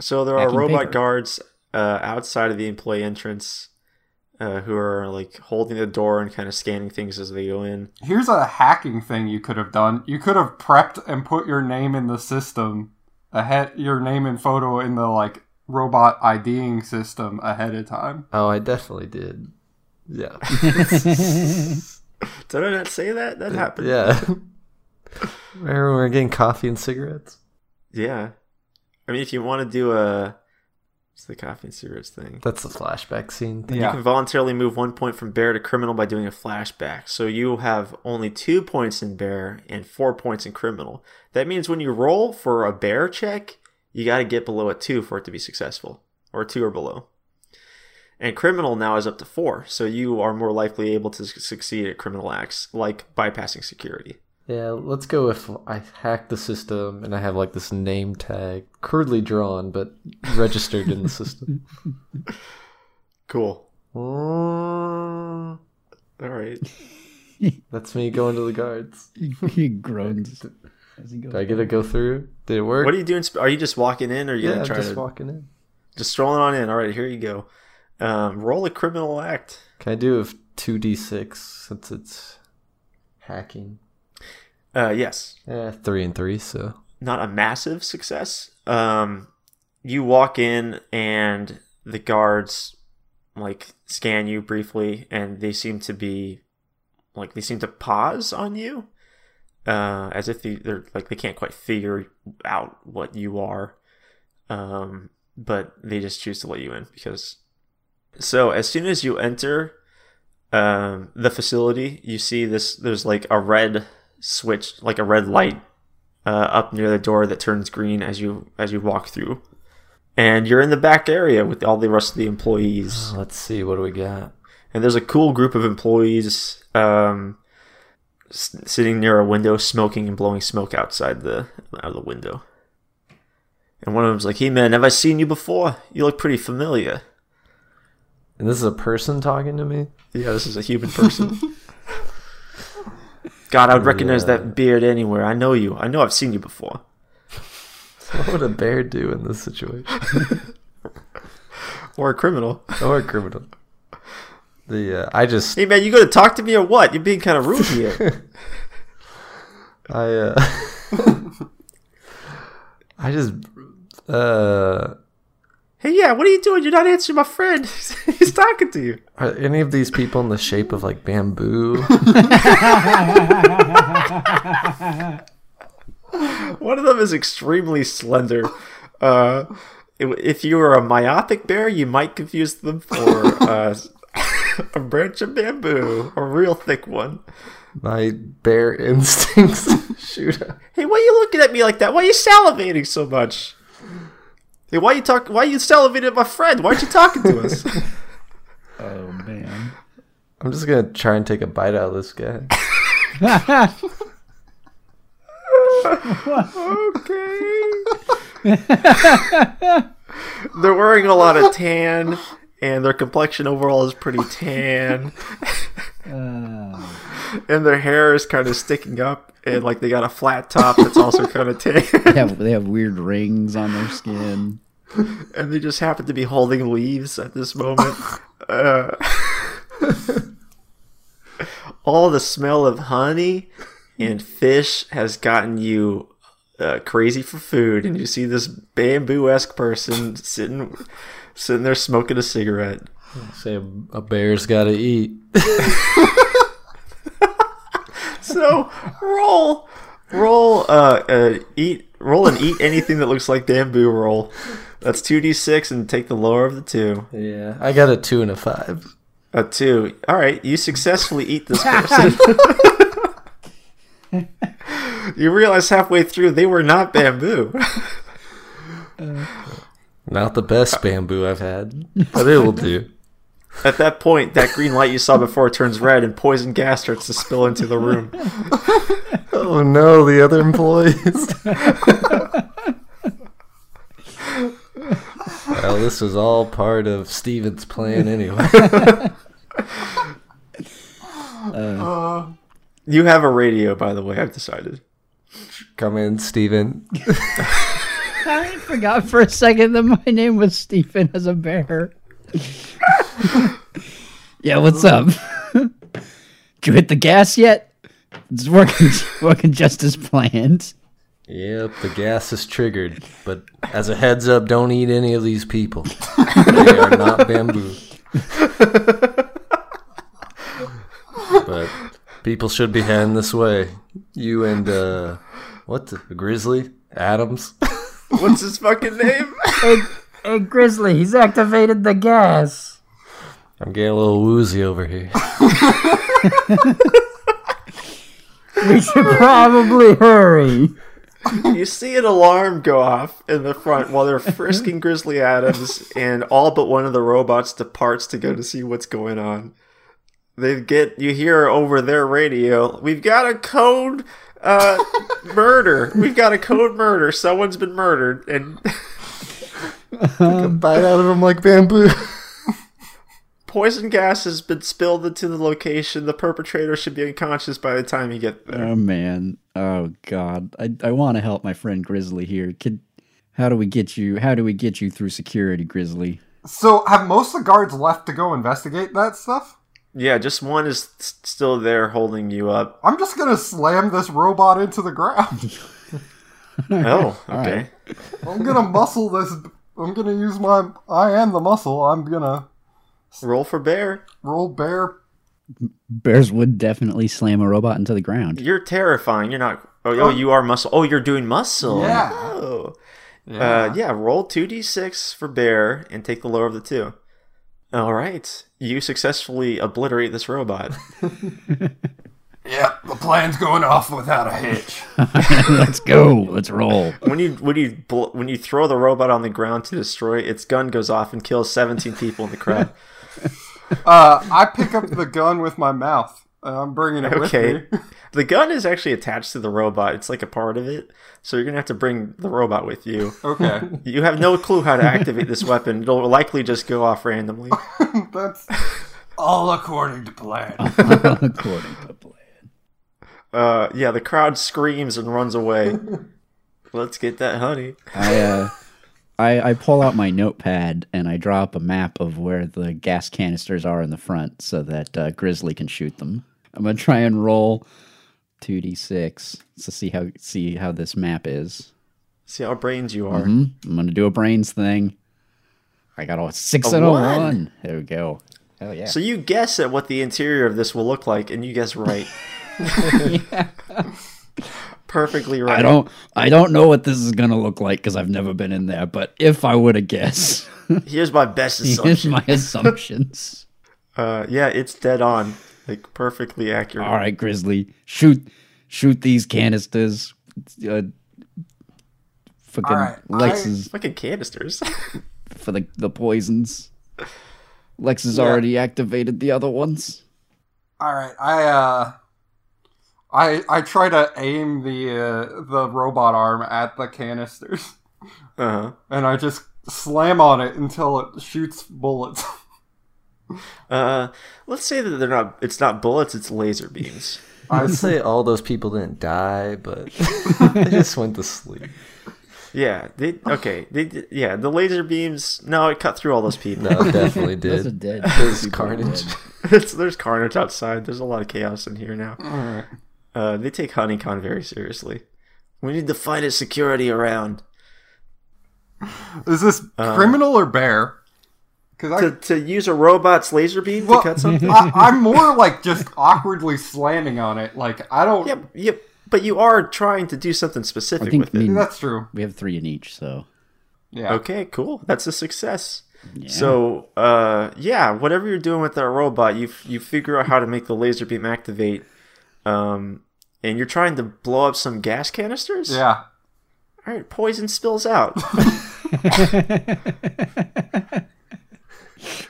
Speaker 1: So there are robot
Speaker 4: paper.
Speaker 1: guards uh, outside of the employee entrance uh, who are like holding the door and kind of scanning things as they go in.
Speaker 3: here's a hacking thing you could have done. You could have prepped and put your name in the system ahead, your name and photo in the like robot IDing system ahead of time.
Speaker 2: Oh, I definitely did. Yeah. (laughs)
Speaker 1: Did I not say that? That happened.
Speaker 2: yeah. (laughs) Remember when we were getting coffee and cigarettes?
Speaker 1: Yeah. I mean, if you want to do a it's the coffee and cigarettes thing.
Speaker 2: That's the flashback scene. Thing.
Speaker 1: You can voluntarily move one point from bear to criminal by doing a flashback. So you have only two points in bear and four points in criminal. That means when you roll for a bear check, you got to get below a two for it to be successful, or two or below. And criminal now is up to four, so you are more likely able to su- succeed at criminal acts like bypassing security.
Speaker 2: Yeah, let's go if I hack the system and I have like this name tag, crudely drawn but registered in the system. (laughs)
Speaker 1: Cool.
Speaker 2: Mm,
Speaker 1: All right. (laughs)
Speaker 2: That's me going to the guards. (laughs)
Speaker 4: he groans as he goes.
Speaker 2: Do I get to go through? Did it work?
Speaker 1: What are you doing? Are you just walking in, or are you
Speaker 2: yeah,
Speaker 1: gonna
Speaker 2: I'm just
Speaker 1: to
Speaker 2: walking in.
Speaker 1: just strolling on in? All right, here you go. Um, roll a criminal act.
Speaker 2: Can I do a two d six since it's hacking?
Speaker 1: Uh, yes.
Speaker 2: Yeah, three and three. So
Speaker 1: not a massive success. Um, you walk in and the guards like scan you briefly, and they seem to be like they seem to pause on you, uh, as if they, they're like they can't quite figure out what you are. Um, but they just choose to let you in because. So as soon as you enter um, the facility, you see this. There's like a red switch, like a red light uh, up near the door that turns green as you as you walk through, and you're in the back area with all the rest of the employees.
Speaker 2: let's see what do we got.
Speaker 1: And there's a cool group of employees um, s- sitting near a window, smoking and blowing smoke outside the out of the window. And one of them's like, "Hey man, have I seen you before? You look pretty familiar."
Speaker 2: And this is a person talking to me.
Speaker 1: Yeah, this is a human person. (laughs) God, I would recognize
Speaker 2: Yeah.
Speaker 1: that beard anywhere. I know you. I know I've seen you before. (laughs)
Speaker 2: What would a bear do in this situation?
Speaker 1: Or a criminal.
Speaker 2: or a criminal? The uh, I just
Speaker 1: Hey man, you gonna talk to me or what? You're being kind of rude here. (laughs)
Speaker 2: I uh (laughs) I just uh
Speaker 1: hey, yeah, what are you doing? You're not answering my friend. (laughs) He's talking to you.
Speaker 2: are any of these people in the shape of like bamboo? (laughs)
Speaker 1: One of them is extremely slender. Uh, if- you were a myopic bear, you might confuse them for uh, (laughs) a branch of bamboo, a real thick one.
Speaker 2: My bear instincts shoot out.
Speaker 1: Hey, why are you looking at me like that? Why are you salivating so much? Hey, why you talk? Why you salivating at my friend? Why aren't you talking to us? (laughs)
Speaker 4: Oh man.
Speaker 2: I'm just gonna try and take a bite out of this guy. (laughs)
Speaker 1: Okay. They're wearing a lot of tan, and their complexion overall is pretty tan, (laughs)
Speaker 4: Uh, (laughs)
Speaker 1: and their hair is kind of sticking up, and like they got a flat top that's also kind of (laughs) tan,
Speaker 4: they have they have weird rings on their skin. (laughs)
Speaker 1: and they just happen to be holding leaves at this moment. Uh, all the smell of honey and fish has gotten you uh, crazy for food, and you see this bamboo-esque person sitting sitting there smoking a cigarette.
Speaker 2: Say a, a bear's gotta eat.
Speaker 1: So roll, roll, uh, uh, eat, roll and eat anything that looks like bamboo. Roll. That's two d six, and take the lower of the two.
Speaker 2: Yeah, I got a two and a five.
Speaker 1: A two. All right, you successfully eat this (laughs) person. you realize halfway through they were not bamboo.
Speaker 2: Not the best bamboo I've had, but it will do. (laughs)
Speaker 1: At that point, that green light you saw before turns red, and poison gas starts to spill into the room.
Speaker 2: Oh no, the other employees. well, this was all part of Stephen's plan anyway. (laughs)
Speaker 1: Uh, you have a radio, by the way. I've decided.
Speaker 2: Come in, Stephen. (laughs)
Speaker 4: I forgot for a second that my name was Stephen as a bear. (laughs) yeah, what's up? Did (laughs) you hit the gas yet? It's working (laughs) working just as planned.
Speaker 2: Yep, the gas is triggered, but as a heads up, don't eat any of these people. They are not bamboo. but people should be heading this way. You and uh, what the Grizzly Adams?
Speaker 1: What's his fucking name?
Speaker 4: Hey Grizzly, he's activated the gas.
Speaker 2: I'm getting a little woozy over here. (laughs)
Speaker 4: We should probably hurry.
Speaker 1: you see an alarm go off in the front while they're frisking Grizzly Adams, and all but one of the robots departs to go to see what's going on. They get you hear over their radio, "We've got a code uh, murder. We've got a code murder. Someone's been murdered." And (laughs) Um,
Speaker 2: bite out of him like bamboo. (laughs)
Speaker 1: poison gas has been spilled into the location. The perpetrator should be unconscious by the time you get there.
Speaker 4: Oh man. Oh god. I I want to help my friend Grizzly here. Could how do we get you how do we get you through security, Grizzly?
Speaker 3: So, have most of the guards left to go investigate that stuff?
Speaker 1: Yeah, just one is still there holding you up.
Speaker 3: I'm just gonna slam this robot into the ground. (laughs)
Speaker 1: Oh, (laughs) okay.
Speaker 3: I'm gonna muscle this. I'm gonna use my. I am the muscle. I'm gonna
Speaker 1: Roll for bear.
Speaker 3: roll bear.
Speaker 4: Bears would definitely slam a robot into the ground.
Speaker 1: You're terrifying. You're not. Oh, oh, you are muscle. Oh, you're doing muscle.
Speaker 3: Yeah.
Speaker 1: Oh. Uh, yeah. Roll two d six for bear and take the lower of the two. All right. You successfully obliterate this robot. (laughs) (laughs)
Speaker 3: Yep, the plan's going off without a hitch. (laughs)
Speaker 4: Let's go. Let's roll.
Speaker 1: when you when you bl- when you throw the robot on the ground to destroy it, its gun goes off and kills 17 people in the crowd. (laughs)
Speaker 3: Uh, I pick up the gun with my mouth. I'm bringing it
Speaker 1: Okay.
Speaker 3: with me. (laughs)
Speaker 1: The gun is actually attached to the robot. It's like a part of it. So you're gonna have to bring the robot with you.
Speaker 3: Okay,
Speaker 1: You have no clue how to activate this weapon. It'll likely just go off randomly.
Speaker 3: that's all according to plan.
Speaker 4: According to plan.
Speaker 1: Uh, yeah, the crowd screams and runs away. (laughs) Let's get that honey.
Speaker 4: I uh I, I pull out my notepad and I draw up a map of where the gas canisters are in the front so that uh, Grizzly can shoot them. I'm gonna try and roll two d six to see how see how this map is.
Speaker 1: See how brains you are.
Speaker 4: Hmm? I'm gonna do a brains thing. I got a six
Speaker 1: A
Speaker 4: and a
Speaker 1: one.
Speaker 4: one. There we go. Hell yeah.
Speaker 1: So you guess at what the interior of this will look like, and you guess right. (laughs) (laughs) Perfectly right.
Speaker 4: I don't I don't know what this is gonna look like because I've never been in there, but if I were to guess, (laughs)
Speaker 1: Here's my best assumption.
Speaker 4: here's my assumptions. (laughs)
Speaker 1: Uh, yeah, it's dead on, like perfectly accurate.
Speaker 4: All right, Grizzly, shoot, shoot these canisters. Uh, fucking
Speaker 3: All right,
Speaker 4: Lex
Speaker 3: I-
Speaker 1: Fucking canisters.
Speaker 4: for the the poisons. Lex has
Speaker 3: Yeah.
Speaker 4: already activated the other ones.
Speaker 3: All right, I uh, I I try to aim the uh, the robot arm at the canisters, (laughs)
Speaker 1: Uh huh.
Speaker 3: and I just slam on it until it shoots bullets. (laughs)
Speaker 1: Uh, let's say that they're not. It's not bullets. It's laser beams. (laughs)
Speaker 2: I'd say all those people didn't die, but they just went to sleep.
Speaker 1: Yeah. They okay. They yeah. The laser beams. No, it cut through all those people.
Speaker 2: No, it definitely
Speaker 4: Those are
Speaker 2: did.
Speaker 4: dead.
Speaker 2: There's carnage.
Speaker 4: dead.
Speaker 1: It's, there's carnage outside. There's a lot of chaos in here now.
Speaker 3: All right.
Speaker 1: Uh, they take Honeycon very seriously. We need the finest security around.
Speaker 3: Is this criminal or bear? Because
Speaker 1: To, to use a robot's laser beam
Speaker 3: well,
Speaker 1: to cut something?
Speaker 3: I, I'm more like just awkwardly slamming on it. Like I don't.
Speaker 1: Yep, yep. But you are trying to do something specific
Speaker 4: I think
Speaker 1: with
Speaker 4: I
Speaker 1: it.
Speaker 4: mean,
Speaker 3: That's true.
Speaker 4: we have three in each, so
Speaker 3: Yeah.
Speaker 1: Okay, cool. That's a success.
Speaker 4: yeah.
Speaker 1: So, uh, yeah, whatever you're doing with that robot, you you figure out how to make the laser beam activate, um, and you're trying to blow up some gas canisters.
Speaker 3: Yeah.
Speaker 1: All right, poison spills out. (laughs) (laughs)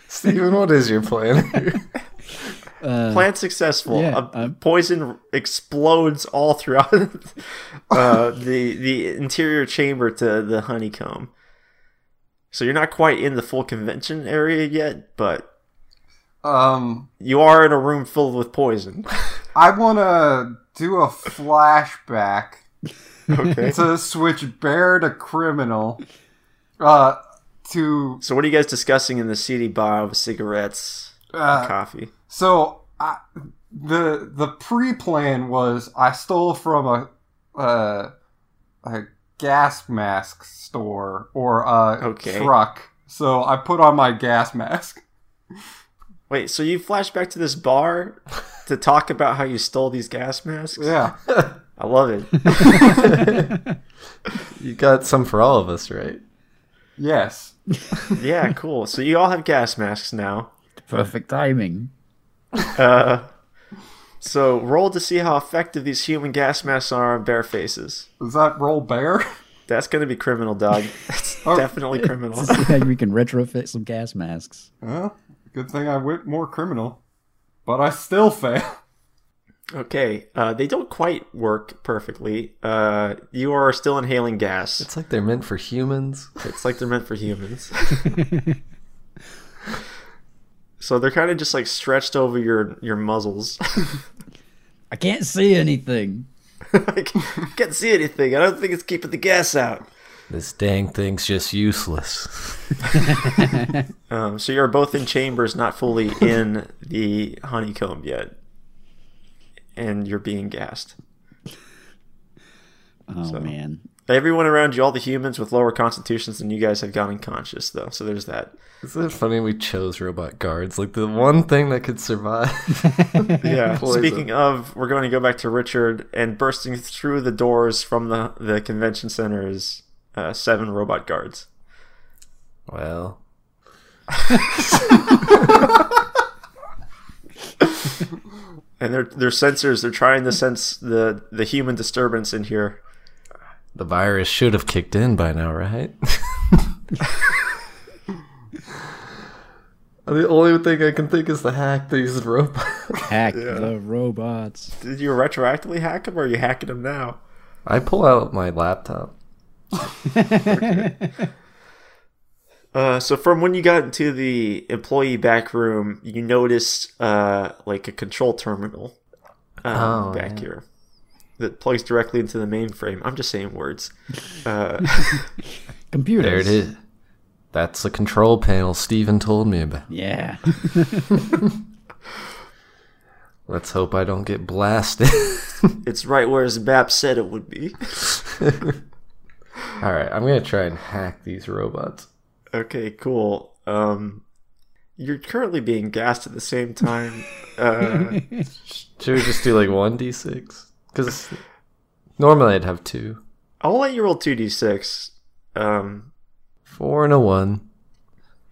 Speaker 2: Stephen, what is your plan? (laughs)
Speaker 4: uh,
Speaker 1: Plan successful.
Speaker 4: yeah,
Speaker 1: A
Speaker 4: I'm-
Speaker 1: poison explodes all throughout uh, the the interior chamber to the honeycomb. So you're not quite in the full convention area yet, but
Speaker 3: Um.
Speaker 1: you are in a room filled with poison.
Speaker 3: I want to do a flashback
Speaker 1: okay.
Speaker 3: to switch bear to criminal. Uh. To
Speaker 1: So what are you guys discussing in the seedy bar of cigarettes,
Speaker 3: uh,
Speaker 1: coffee?
Speaker 3: So I, the the pre plan was I stole from a uh, a gas mask store or a
Speaker 1: Okay.
Speaker 3: truck. So I put on my gas mask. (laughs)
Speaker 1: Wait, so you flash back to this bar to talk about how you stole these gas masks?
Speaker 3: Yeah. (laughs)
Speaker 1: I love it. (laughs)
Speaker 2: you got some for all of us, right?
Speaker 3: yes. (laughs)
Speaker 1: Yeah, cool. So you all have gas masks now.
Speaker 4: perfect timing.
Speaker 1: Uh, so roll to see how effective these human gas masks are on bare faces.
Speaker 3: Is that roll bear?
Speaker 1: That's gonna be criminal, dog. That's
Speaker 3: Oh.
Speaker 1: definitely criminal.
Speaker 4: See how we can retrofit some gas masks.
Speaker 3: well, good thing I went more criminal, but I still fail. (laughs)
Speaker 1: Okay, uh, they don't quite work perfectly. Uh, you are still inhaling gas.
Speaker 2: It's like they're meant for humans.
Speaker 1: It's like they're meant for humans. (laughs) so they're kind of just like stretched over your your muzzles. (laughs)
Speaker 4: I can't see anything.
Speaker 1: I can't see anything. I don't think it's keeping the gas out.
Speaker 2: This dang thing's just useless.
Speaker 1: Um, so you're both in chambers, not fully in the honeycomb yet, and you're being gassed.
Speaker 4: Oh
Speaker 1: So-
Speaker 4: man.
Speaker 1: Everyone around you, all the humans with lower constitutions than you guys, have gone unconscious though. So there's that.
Speaker 2: Isn't it funny we chose robot guards? Like the one thing that could survive. (laughs)
Speaker 1: Yeah. (laughs)
Speaker 2: Poison.
Speaker 1: Speaking of, we're going to go back to Richard, and bursting through the doors from the the convention center is uh, seven robot guards.
Speaker 2: Well,
Speaker 1: And their their sensors, they're trying to sense the the human disturbance in here.
Speaker 2: the virus should have kicked in by now, right? (laughs) the only thing I can think is to hack these robots.
Speaker 4: Hack the robots.
Speaker 1: Did you retroactively hack them, or are you hacking them now?
Speaker 2: I pull out my laptop. (laughs)
Speaker 1: Uh, so from when you got into the employee back room, you noticed uh, like a control terminal um,
Speaker 2: Oh,
Speaker 1: back
Speaker 2: yeah.
Speaker 1: here that plugs directly into the mainframe. I'm just saying words. Uh, (laughs)
Speaker 4: Computers.
Speaker 2: There it is. That's the control panel Stephen told me about.
Speaker 4: Yeah. (laughs)
Speaker 2: Let's hope I don't get blasted.
Speaker 1: it's right where his map said it would be.
Speaker 2: Alright, I'm gonna try and hack these robots.
Speaker 1: Okay, cool. Um, you're currently being gassed at the same time. Uh, (laughs)
Speaker 2: Should we just do like 1d6? Because normally I'd have two.
Speaker 1: I'll let you roll two d six. Um,
Speaker 2: Four and a one.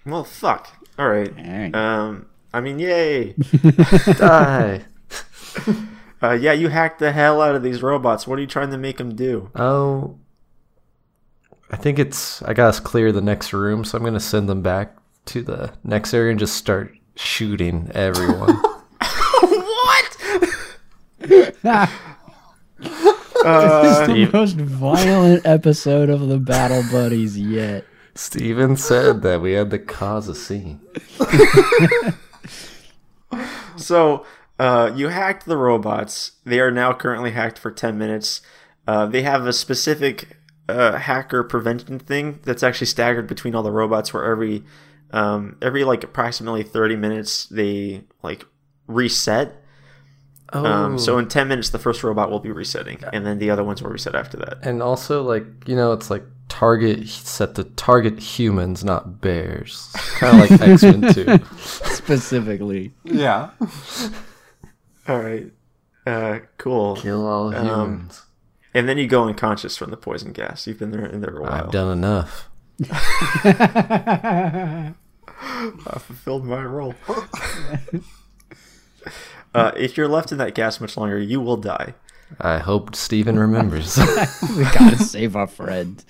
Speaker 1: well, fuck. All right.
Speaker 4: Dang.
Speaker 1: Um, I mean, yay. (laughs)
Speaker 2: Die! (laughs)
Speaker 1: Uh, yeah, you hacked the hell out of these robots. What are you trying to make them do?
Speaker 2: Oh. I think it's. I gotta clear the next room, so I'm gonna send them back to the next area and just start shooting everyone. (laughs)
Speaker 1: what? (laughs) Uh, this is
Speaker 4: the most violent episode of the Battle Buddies yet.
Speaker 2: Stephen said that we had to cause a scene. (laughs)
Speaker 1: So, uh, you hacked the robots. They are now currently hacked for 10 minutes. Uh, they have a specific uh, hacker prevention thing that's actually staggered between all the robots where every um, every like approximately 30 minutes they like reset.
Speaker 2: Oh,
Speaker 1: Um, so in 10 minutes the first robot will be resetting and then the other ones will reset after that.
Speaker 2: and also like you know, it's like target set to target humans, not bears. Kind of like (laughs) X Men Two.
Speaker 4: Specifically.
Speaker 3: Yeah. (laughs)
Speaker 1: All right. Uh, cool.
Speaker 2: Kill all humans.
Speaker 1: And then you go unconscious from the poison gas. You've been there in there a while.
Speaker 2: I've done enough. (laughs)
Speaker 1: I fulfilled my role. (laughs) uh, if you're left in that gas much longer, you will die.
Speaker 2: I hope Stephen remembers. (laughs)
Speaker 4: We gotta save our friend.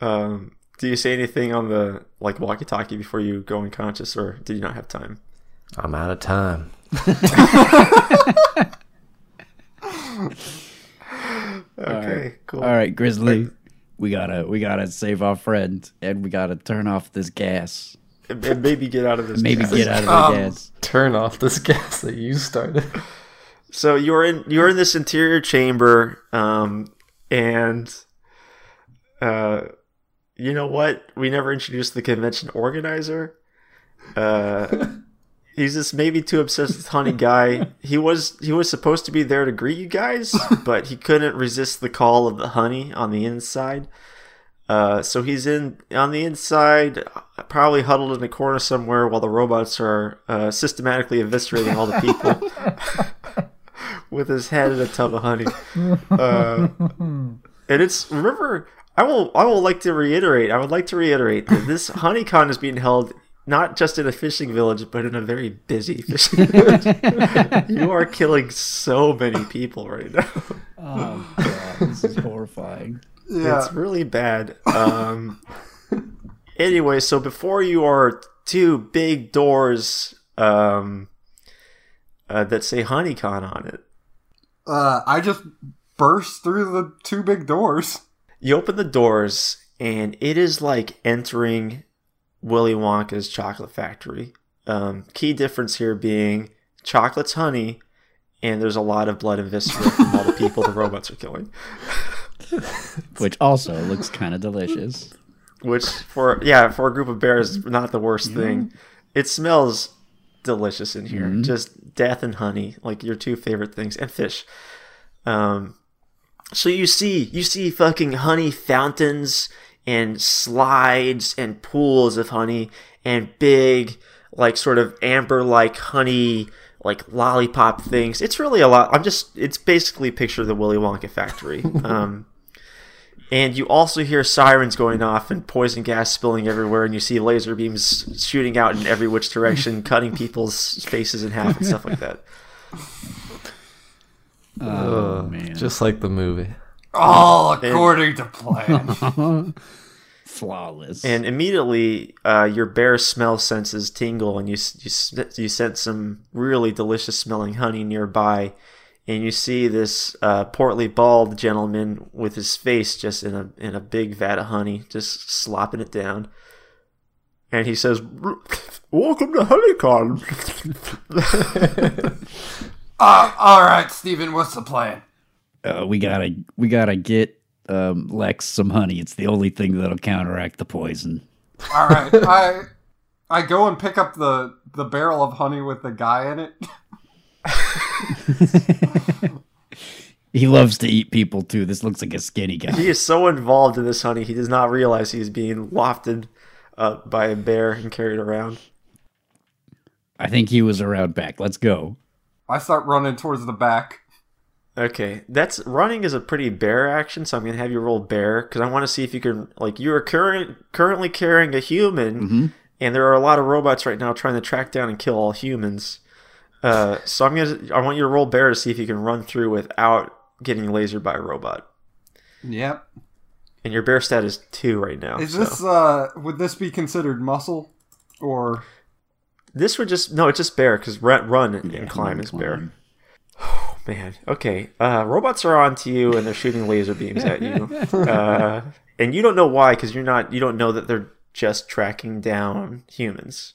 Speaker 1: Um, do you say anything on the like walkie-talkie before you go unconscious, or did you not have time?
Speaker 2: I'm out of time. (laughs)
Speaker 1: Okay, cool.
Speaker 4: All right, Grizzly. We gotta we gotta save our friend and we gotta turn off this gas.
Speaker 1: And, and maybe get out of this.
Speaker 4: Maybe
Speaker 1: gas.
Speaker 4: get out of the
Speaker 3: Um,
Speaker 4: gas.
Speaker 2: Turn off this (laughs) gas that you started.
Speaker 1: So you're in you're in this interior chamber, um, and uh, you know what? We never introduced the convention organizer. Uh, (laughs) he's this maybe too obsessed with honey guy. He was he was supposed to be there to greet you guys, (laughs) but he couldn't resist the call of the honey on the inside. Uh, so he's in on the inside, probably huddled in a corner somewhere, while the robots are uh, systematically eviscerating all the people (laughs) with his head in a tub of honey. Uh, and it's remember, I will I will like to reiterate. I would like to reiterate that this (laughs) honeycon is being held not just in a fishing village, but in a very busy (laughs) fishing village. (laughs) you are killing so many people right now. (laughs)
Speaker 4: Oh god, this is horrifying.
Speaker 3: Yeah.
Speaker 1: It's really bad. Um, anyway, so before you are two big doors um, uh, that say Honeycon on it.
Speaker 3: Uh, I just burst through the two big doors.
Speaker 1: You open the doors, and it is like entering Willy Wonka's chocolate factory. Um, key difference here being chocolate's honey, and there's a lot of blood and viscera from all the people the robots are killing. (laughs)
Speaker 4: Which also looks kind of delicious.
Speaker 1: Which for yeah for a group of bears not the worst thing. It smells delicious in here. Just death and honey, like your two favorite things, and fish. Um, so you see you see fucking honey fountains and slides and pools of honey and big like sort of amber like honey like lollipop things. It's really a lot. I'm just it's basically picture of the Willy Wonka factory. (laughs) um, and you also hear sirens going off and poison gas spilling everywhere, and you see laser beams shooting out in every which direction, (laughs) cutting people's faces in half and stuff like that. (laughs)
Speaker 4: Oh man.
Speaker 2: Just like the movie.
Speaker 3: All according to plan. (laughs)
Speaker 4: flawless.
Speaker 1: And immediately, uh, your bear smell senses tingle, and you s- you you sense some really delicious smelling honey nearby, and you see this uh, portly bald gentleman with his face just in a in a big vat of honey, just slopping it down. And he says, "Welcome to Honeycon." (laughs)
Speaker 3: uh, all right, Stephen, what's the plan?
Speaker 4: Uh, we gotta we gotta get um, Lex some honey. It's the only thing that'll counteract the poison.
Speaker 3: All right, (laughs) I I go and pick up the the barrel of honey with the guy in it. (laughs)
Speaker 4: He loves to eat people too. This looks like a skinny guy.
Speaker 1: He is so involved in this honey, he does not realize he's being wafted up by a bear and carried around.
Speaker 4: I think he was around back. Let's go.
Speaker 3: I start running towards the back.
Speaker 1: Okay, that's running is a pretty bear action, so I'm gonna have you roll bear because I want to see if you can like you are current currently carrying a human, and there are a lot of robots right now trying to track down and kill all humans. Uh, so I'm gonna I want you to roll bear to see if you can run through without getting lasered by a robot.
Speaker 3: Yep.
Speaker 1: And your bear stat is two right now.
Speaker 3: Is
Speaker 1: so.
Speaker 3: this uh would this be considered muscle or
Speaker 1: This would just no, it's just bear because run, run and climb is bear. (sighs) (sighs) (sighs)
Speaker 4: climb.
Speaker 1: man. Okay. Uh, robots are on to you and they're shooting laser beams at you. (laughs) Uh, and you don't know why because you're not. You don't know that they're just tracking down humans.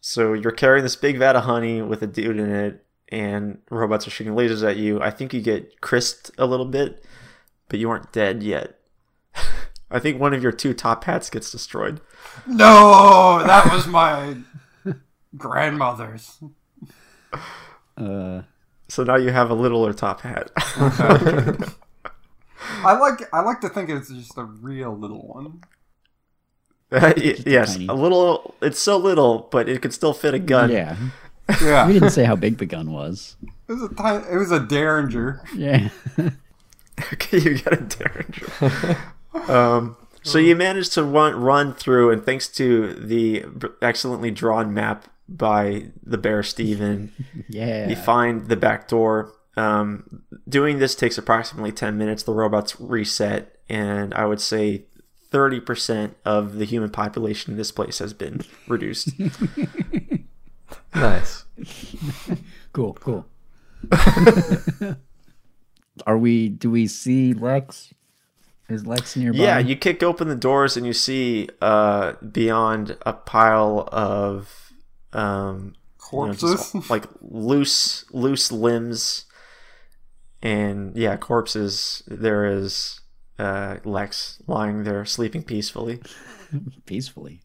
Speaker 1: So you're carrying this big vat of honey with a dude in it, and robots are shooting lasers at you. I think you get crisped a little bit, but you aren't dead yet. (laughs) I think one of your two top hats gets destroyed.
Speaker 3: No, that was my (laughs) grandmother's.
Speaker 4: Uh,
Speaker 1: So now you have a littler top hat. (laughs) (laughs)
Speaker 3: I like I like to think it's just a real little one. (laughs)
Speaker 1: Y- yes,
Speaker 4: tiny.
Speaker 1: a little. It's so little, but it could still fit a gun.
Speaker 4: yeah.
Speaker 3: Yeah,
Speaker 4: We didn't say how big the gun was.
Speaker 3: It was a tiny, it was a derringer.
Speaker 4: Yeah.
Speaker 1: Okay, you got a derringer. um, so you managed to run run through, and thanks to the b- excellently drawn map by the bear Stephen, (laughs)
Speaker 4: yeah.
Speaker 1: you find the back door. Um, doing this takes approximately ten minutes. The robots reset, and I would say thirty percent of the human population in this place has been reduced. (laughs)
Speaker 2: Nice. (laughs)
Speaker 4: Cool, cool. Are we? Do we see Lex? Is Lex nearby?
Speaker 1: Yeah, you kick open the doors and you see uh, beyond a pile of um, you know, just,
Speaker 3: Corpses. (laughs)
Speaker 1: like loose loose limbs, and yeah, corpses. There is uh, Lex lying there sleeping peacefully. (laughs)
Speaker 4: peacefully.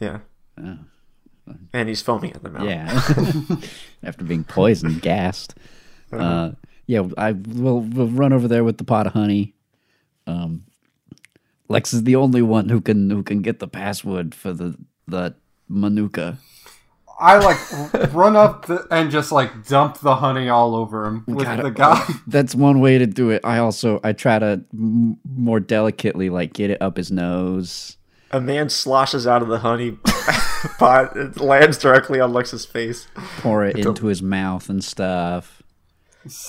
Speaker 1: Yeah,
Speaker 4: Oh.
Speaker 1: and he's foaming at the mouth.
Speaker 4: Yeah. (laughs) After being poisoned, gassed. Uh, yeah, I will we'll run over there with the pot of honey. Um, Lex is the only one who can who can get the password for the the manuka.
Speaker 3: I like run up the, and just like dump the honey all over him with
Speaker 4: Gotta-
Speaker 3: the guy. (laughs)
Speaker 4: That's one way to do it. I also I try to m- more delicately like get it up his nose.
Speaker 1: A man sloshes out of the honey (laughs) pot. It lands directly on Lex's face.
Speaker 4: pour it into his mouth and stuff.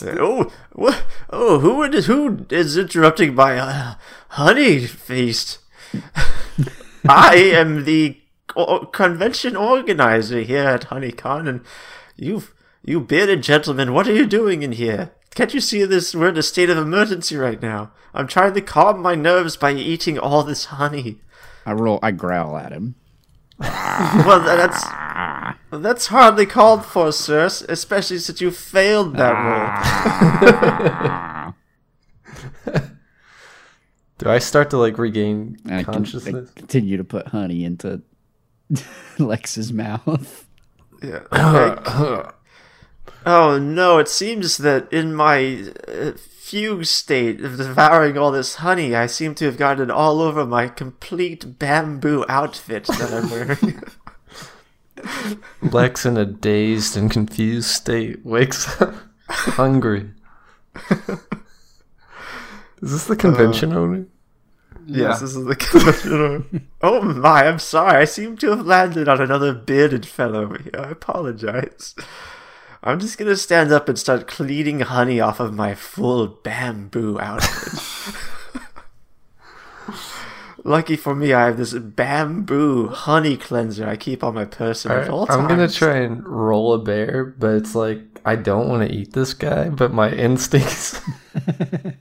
Speaker 1: Oh, wha- oh, who is who is interrupting my uh, honey feast? (laughs) I am the co- convention organizer here at HoneyCon, and you, you bearded gentlemen, what are you doing in here? Can't you see this? We're in a state of emergency right now. I'm trying to calm my nerves by eating all this honey.
Speaker 4: I roll. I growl at him. (laughs)
Speaker 1: Well, that's that's hardly called for, sir. Especially since you failed that ah. roll. (laughs)
Speaker 2: Do I start to like regain
Speaker 4: And I, can, I
Speaker 2: consciousness?
Speaker 4: continue to put honey into (laughs) Lex's mouth.
Speaker 1: Yeah. okay. oh no! It seems that in my uh, fugue state of devouring all this honey, I seem to have gotten all over my complete bamboo outfit that I'm wearing. (laughs)
Speaker 2: Lex, in a dazed and confused state, wakes up hungry. (laughs) Is this the convention owner?
Speaker 1: Yes, this is the (laughs) commissioner. oh my! I'm sorry. I seem to have landed on another bearded fellow over here. I apologize. I'm just gonna stand up and start cleaning honey off of my full bamboo outfit. (laughs) Lucky for me, I have this bamboo honey cleanser I keep on my person at all
Speaker 2: I'm gonna try and roll a bear, but it's like I don't want to eat this guy, but my instincts. (laughs)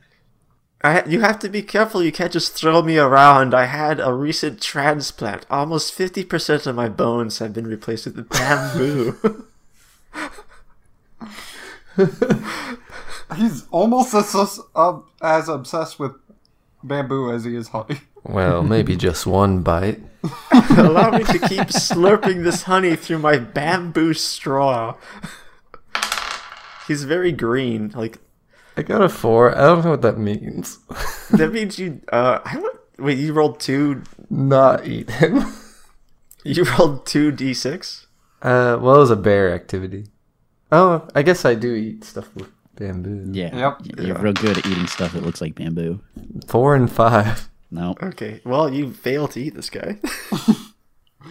Speaker 1: I, you have to be careful. You can't just throw me around. I had a recent transplant. Almost 50% of my bones have been replaced with bamboo. (laughs)
Speaker 3: He's almost as sus- uh, as obsessed with bamboo as he is honey.
Speaker 2: well, maybe (laughs) just one bite. (laughs)
Speaker 1: Allow me to keep slurping this honey through my bamboo straw. He's very green. Like
Speaker 2: I got a four. I don't know what that means. (laughs)
Speaker 1: that means you. Uh, I would, wait. You rolled two.
Speaker 2: Not eat him. (laughs)
Speaker 1: You rolled two d6.
Speaker 2: Uh, well, it was a bear activity. Oh, I guess I do eat stuff with bamboo.
Speaker 4: Yeah.
Speaker 3: Yep.
Speaker 4: y- You're real good at eating stuff that looks like bamboo.
Speaker 2: Four and five.
Speaker 4: No.
Speaker 1: Okay. Well, you fail to eat this guy. (laughs)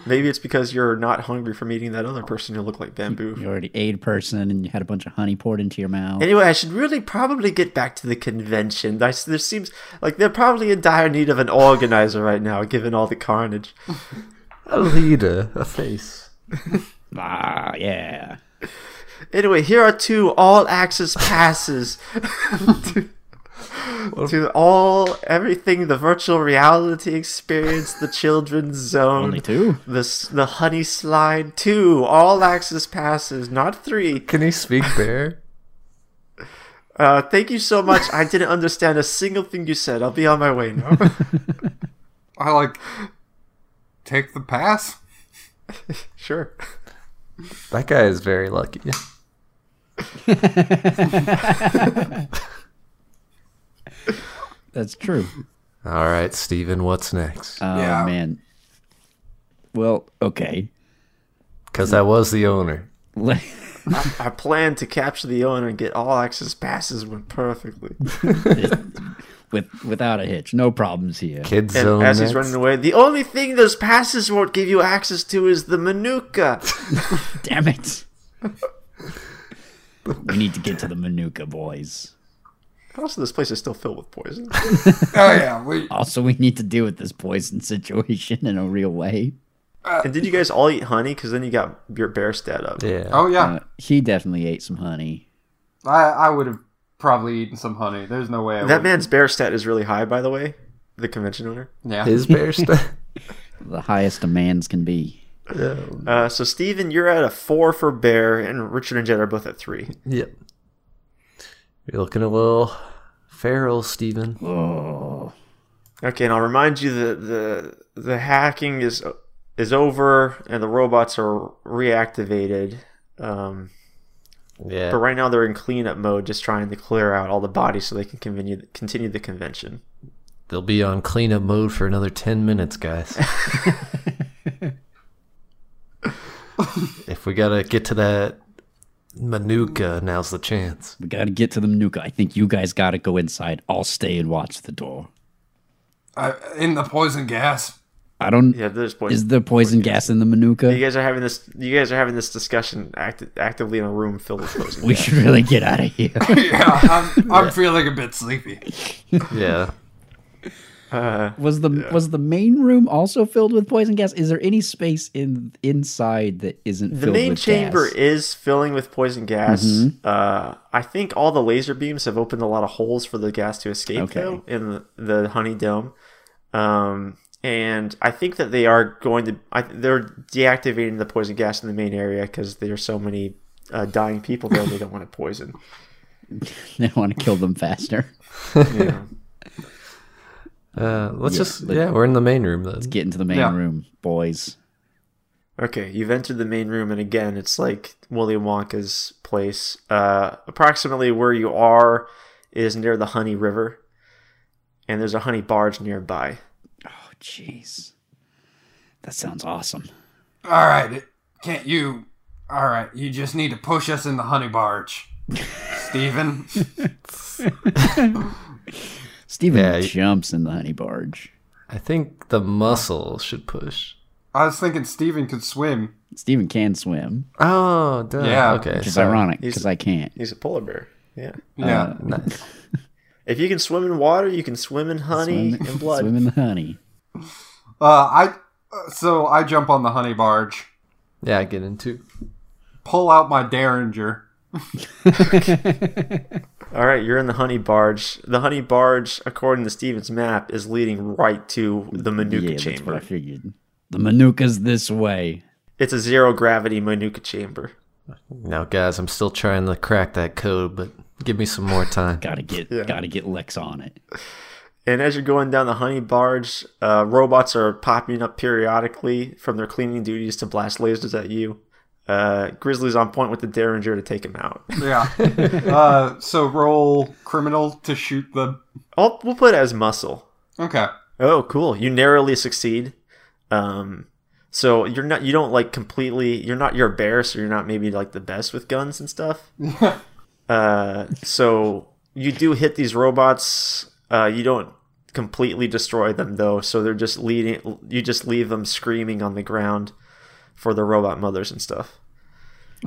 Speaker 1: Maybe it's because you're not hungry from eating that other person who looked like bamboo.
Speaker 4: You already ate a person and you had a bunch of honey poured into your mouth.
Speaker 1: Anyway, I should really probably get back to the convention. I, there seems like they're probably in dire need of an organizer right now, given all the carnage.
Speaker 2: A leader, a face. (laughs)
Speaker 4: Ah, yeah.
Speaker 1: Anyway, here are two all access passes (laughs) to, all everything the virtual reality experience, the children's (laughs) zone,
Speaker 4: Only two.
Speaker 1: the the honey slide, two all access passes, not three.
Speaker 2: Can he speak (laughs) bear?
Speaker 1: Uh, thank you so much. I didn't understand a single thing you said. I'll be on my way now. (laughs)
Speaker 3: I like take the pass.
Speaker 1: sure.
Speaker 2: That guy is very lucky.
Speaker 4: That's true.
Speaker 2: All right, Stephen, what's next?
Speaker 4: Oh
Speaker 3: Yeah.
Speaker 4: man. Well, okay.
Speaker 2: Because I was the owner.
Speaker 4: Let-
Speaker 1: I plan to capture the owner and get all access passes went perfectly. (laughs)
Speaker 4: with without a hitch, no problems here.
Speaker 2: Kids
Speaker 1: And
Speaker 2: zone.
Speaker 1: as he's running away, the only thing those passes won't give you access to is the Manuka. (laughs)
Speaker 4: Damn it. we need to get to the Manuka boys.
Speaker 1: Also, this place is still filled with poison. (laughs)
Speaker 3: Oh yeah, we
Speaker 4: Also, we need to deal with this poison situation in a real way.
Speaker 1: and did you guys all eat honey? Because then you got your bear stat up.
Speaker 2: Yeah.
Speaker 3: Oh yeah,
Speaker 4: Uh, he definitely ate some honey.
Speaker 3: I I would have probably eaten some honey. There's no way I
Speaker 1: That
Speaker 3: would.
Speaker 1: man's bear stat is really high, by the way. The convention owner.
Speaker 3: Yeah.
Speaker 2: His (laughs) bear stuff.
Speaker 4: The highest a man's can be.
Speaker 1: Uh, so Stephen, you're at a four for bear, and Richard and Jed are both at three.
Speaker 2: yep. You're looking a little feral, Stephen.
Speaker 4: Oh,
Speaker 1: Okay, and I'll remind you that the the hacking is is over, and the robots are reactivated. Um,
Speaker 2: Yeah.
Speaker 1: but right now they're in cleanup mode, just trying to clear out all the bodies so they can continue continue the convention.
Speaker 2: They'll be on cleanup mode for another 10 minutes, guys. (laughs) if we gotta get to that Manuka, now's the chance.
Speaker 4: we got to get to the Manuka. I think you guys got to go inside. I'll stay and watch the door.
Speaker 3: I, in the poison gas.
Speaker 4: I don't.
Speaker 1: Yeah, there's poison.
Speaker 4: Is there poison gas in the Manuka?
Speaker 1: you guys are having this. You guys are having this discussion act, actively in a room filled with poison.
Speaker 4: We
Speaker 1: gas.
Speaker 4: should really get out of here. (laughs)
Speaker 3: Yeah, I'm, I'm (laughs) feeling a bit sleepy. (laughs)
Speaker 2: Yeah.
Speaker 1: Uh,
Speaker 4: Was the was the main room also filled with poison gas? Is there any space in inside that isn't filled with gas the main
Speaker 1: chamber
Speaker 4: gas?
Speaker 1: is filling with poison gas.
Speaker 4: Mm-hmm.
Speaker 1: Uh, I think all the laser beams have opened a lot of holes for the gas to escape
Speaker 4: Okay.
Speaker 1: though in the, the honey dome. Um, and I think that they are going to. I, they're deactivating the poison gas in the main area because there are so many uh, dying people there. They don't want to poison. (laughs)
Speaker 4: they want to kill them faster. (laughs)
Speaker 1: Yeah.
Speaker 2: Uh, let's
Speaker 4: Yeah,
Speaker 2: just,
Speaker 4: but-
Speaker 2: yeah, we're in the main room then.
Speaker 4: Let's get into the main
Speaker 3: Yeah.
Speaker 4: room, boys.
Speaker 1: Okay, you've entered the main room, and again, it's like Willy Wonka's place. Uh, approximately where you are is near the Honey River, and there's a honey barge nearby.
Speaker 4: Oh, jeez. That sounds awesome.
Speaker 3: All right, it, can't you? All right, you just need to push us in the honey barge, (laughs) Stephen. (laughs)
Speaker 4: Stephen
Speaker 2: Yeah,
Speaker 4: jumps in the honey barge.
Speaker 2: I think the muscle should push.
Speaker 3: I was thinking Stephen could swim.
Speaker 4: Stephen can swim,
Speaker 2: Oh, duh.
Speaker 3: Yeah.
Speaker 2: Okay.
Speaker 4: which is
Speaker 2: sorry.
Speaker 4: ironic because I can't.
Speaker 1: He's a polar bear. Yeah.
Speaker 3: Yeah. (laughs)
Speaker 2: Nice.
Speaker 1: If you can swim in water, you can swim in honey
Speaker 4: Swim,
Speaker 1: and blood.
Speaker 4: swim in the honey.
Speaker 3: Uh, I uh, so I jump on the honey barge,
Speaker 2: Yeah, I get into.
Speaker 3: pull out my derringer. (laughs)
Speaker 1: All right, you're in the honey barge. The honey barge, according to Stephen's map, is leading right to the Manuka
Speaker 4: yeah, that's what I figured. The Manuka's this way.
Speaker 1: It's a zero gravity Manuka chamber.
Speaker 2: Now, guys, I'm still trying to crack that code, but give me some more time. (laughs)
Speaker 4: Gotta get,
Speaker 1: Yeah.
Speaker 4: gotta get Lex on it.
Speaker 1: And as you're going down the honey barge, uh, robots are popping up periodically from their cleaning duties to blast lasers at you. Uh, Grizzly's on point with the Derringer to take him out. (laughs)
Speaker 3: Yeah. uh, so roll criminal to shoot the.
Speaker 1: I'll, we'll put it as muscle.
Speaker 3: Okay.
Speaker 1: Oh, cool! You narrowly succeed. Um, so you're not you don't like completely. You're not you're a bear, so you're not maybe like the best with guns and stuff. (laughs) uh, so you do hit these robots. Uh, you don't completely destroy them though, so they're just leading. You just leave them screaming on the ground for the robot mothers and stuff.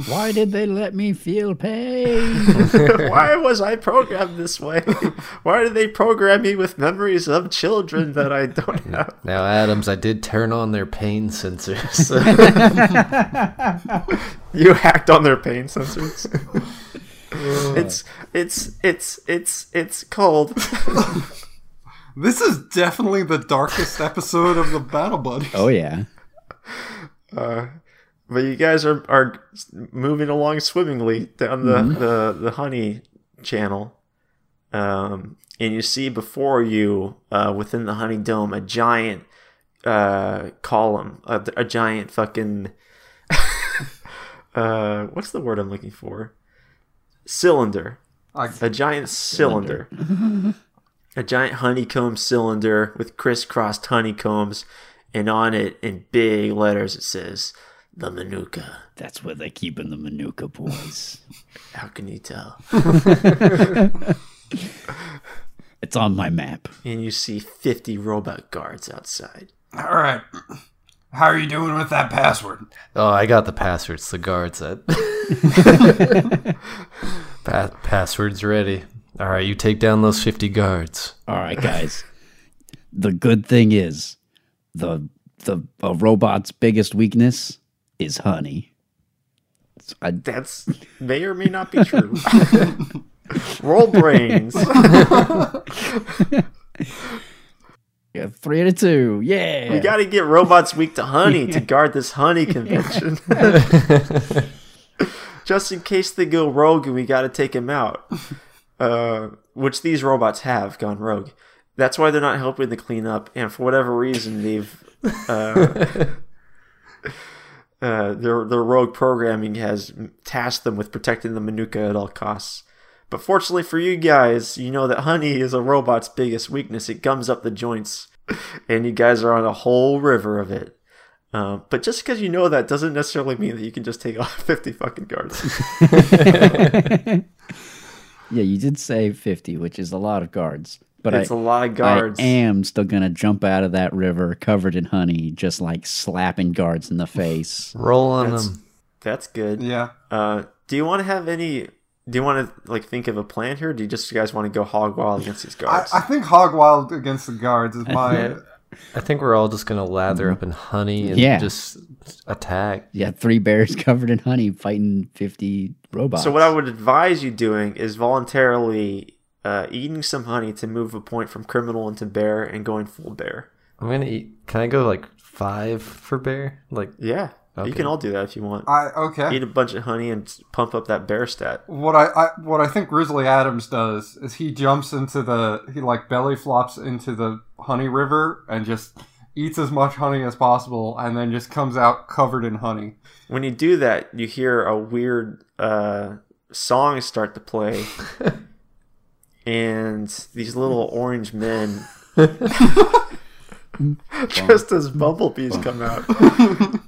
Speaker 4: Why did they let me feel pain? (laughs)
Speaker 1: Why was I programmed this way? (laughs) Why did they program me with memories of children that I don't (laughs) have?
Speaker 2: Now, Adams, I did turn on their pain sensors.
Speaker 1: You hacked on their pain sensors. it's it's it's it's it's cold.
Speaker 3: This is definitely the darkest episode of the Battle Buddies.
Speaker 4: oh yeah.
Speaker 1: But you guys are are moving along swimmingly down the the, the honey channel, um, and you see before you, uh, within the honey dome, a giant uh, column, a, a giant fucking, (laughs) uh, what's the word I'm looking for? Cylinder, A giant cylinder, (laughs) a giant honeycomb cylinder with crisscrossed honeycombs, and on it in big letters it says the Manuka.
Speaker 4: That's where they're keeping the Manuka boys. (laughs)
Speaker 1: How can you tell? (laughs)
Speaker 4: It's on my map.
Speaker 1: And you see 50 robot guards outside.
Speaker 3: all right. How are you doing with that password?
Speaker 2: oh, I got the passwords. The guard said. (laughs) pa- passwords ready. All right, you take down those 50 guards.
Speaker 4: All right, guys. the good thing is, the the a robot's biggest weakness is honey. I,
Speaker 1: That's may or may not be true. (laughs) Roll brains. (laughs)
Speaker 4: yeah, three to two. Yeah.
Speaker 1: We got to get robots weak to honey to guard this honey (laughs) convention. Just in case they go rogue and we got to take them out. Uh, which these robots have gone rogue. That's why they're not helping the cleanup, and for whatever reason, they've uh, (laughs) uh, their their rogue programming has tasked them with protecting the Manuka at all costs. But fortunately for you guys, you know that honey is a robot's biggest weakness. It gums up the joints, and you guys are on a whole river of it. Uh, but just because you know that doesn't necessarily mean that you can just take off (laughs) 50 fucking guards. (laughs)
Speaker 4: Yeah, you did say 50, which is a lot of guards. But
Speaker 1: it's
Speaker 4: I,
Speaker 1: a lot of guards.
Speaker 4: I am still going to jump out of that river covered in honey, just like slapping guards in the face.
Speaker 2: rolling
Speaker 1: That's-
Speaker 2: them.
Speaker 1: That's good.
Speaker 3: Yeah.
Speaker 1: Uh, do you want to have any? Do you want to like think of a plan here? Or do you just you guys want to go hog wild against these
Speaker 3: I,
Speaker 1: guards?
Speaker 3: I think Hog Wild against the guards is (laughs) my.
Speaker 2: I think we're all just going to lather up in honey and
Speaker 4: Yeah.
Speaker 2: just attack.
Speaker 4: Yeah, three bears (laughs) covered in honey fighting 50 robots.
Speaker 1: so what I would advise you doing is voluntarily uh, eating some honey to move a point from criminal into bear and going full bear.
Speaker 2: I'm going to eat. Can I go like five for bear? Like,
Speaker 1: Yeah, you can all do that if you want.
Speaker 3: I okay.
Speaker 1: Eat a bunch of honey and pump up that bear stat.
Speaker 3: What I, I what I think Grizzly Adams does is he jumps into the he like belly flops into the honey river and just eats as much honey as possible and then just comes out covered in honey.
Speaker 1: When you do that, you hear a weird uh, song start to play, (laughs) and these little orange men, (laughs) just as bumblebees come out, (laughs)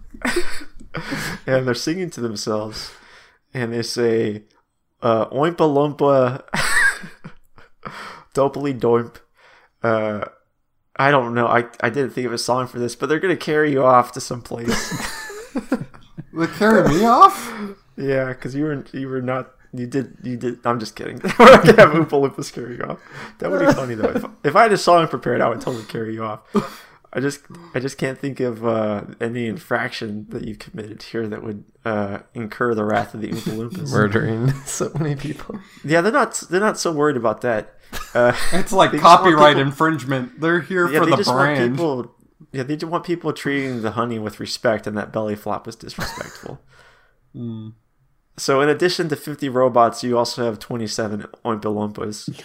Speaker 1: and they're singing to themselves, and they say, uh, "Oimpa Loompa, (laughs) Dopely Doimp." Uh, I don't know. I, I didn't think of a song for this, but they're gonna carry you off to some place.
Speaker 3: They carry me off?
Speaker 1: Yeah, because you were you were not you did you did. I'm just kidding. (laughs) We're not gonna have Oompa Loompas carry you off. That would be funny though. If, if I had a song prepared, I would totally carry you off. I just I just can't think of uh, any infraction that you've committed here that would uh, incur the wrath of the Oompa Loompas.
Speaker 2: murdering (laughs) so many people.
Speaker 1: Yeah, they're not they're not so worried about that. Uh, (laughs)
Speaker 3: It's like
Speaker 1: They just want
Speaker 3: copyright
Speaker 1: people-
Speaker 3: infringement. They're here
Speaker 1: yeah,
Speaker 3: for
Speaker 1: they
Speaker 3: the
Speaker 1: just want
Speaker 3: brand.
Speaker 1: people. Yeah, they just want people treating the honey with respect, and that belly flop is disrespectful.
Speaker 3: Hmm.
Speaker 1: So, in addition to 50 robots, you also have 27 Oompa Loompas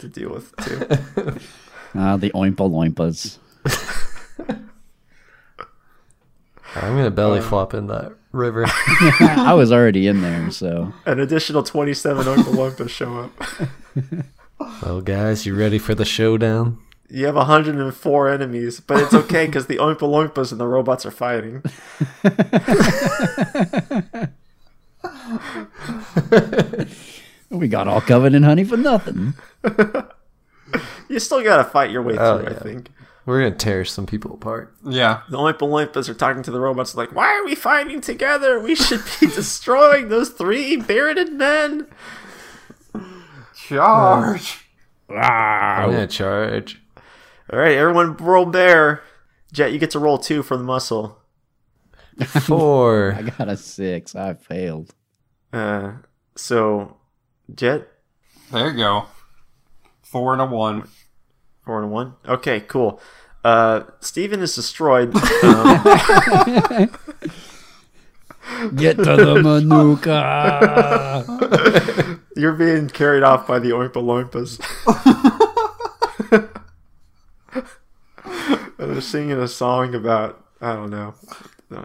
Speaker 1: to deal with, too. (laughs)
Speaker 4: Ah, the oimpa loimpas. (laughs)
Speaker 2: I'm going to belly flop in that river. (laughs)
Speaker 4: I was already in there, so
Speaker 1: An additional 27 Oompa Loompas show up.
Speaker 2: well, guys, you ready for the showdown?
Speaker 1: You have 104 enemies, but it's okay because the Oompa Loompas and the robots are fighting. (laughs)
Speaker 4: we got all covered in honey for nothing. (laughs)
Speaker 1: You still gotta fight your way oh, through,
Speaker 2: Oh,
Speaker 1: I think.
Speaker 2: We're gonna tear some people apart.
Speaker 3: Yeah.
Speaker 1: The Oompa Loompas are talking to the robots like, "Why are we fighting together? We should be (laughs) destroying those three bearded men."
Speaker 3: Charge.
Speaker 2: I'm gonna charge.
Speaker 1: All right, everyone, roll bear. Jet, you get to roll two for the muscle.
Speaker 2: Four.
Speaker 4: I got a six. I failed.
Speaker 1: Uh, so, Jet,
Speaker 3: There you go. Four and a one.
Speaker 1: four and one. Okay, cool. Uh, Stephen is destroyed. (laughs) Um,
Speaker 4: Get to the (laughs) Manuka. (laughs)
Speaker 1: you're being carried off by the Oompa Loompas. And They're singing a song about I don't know,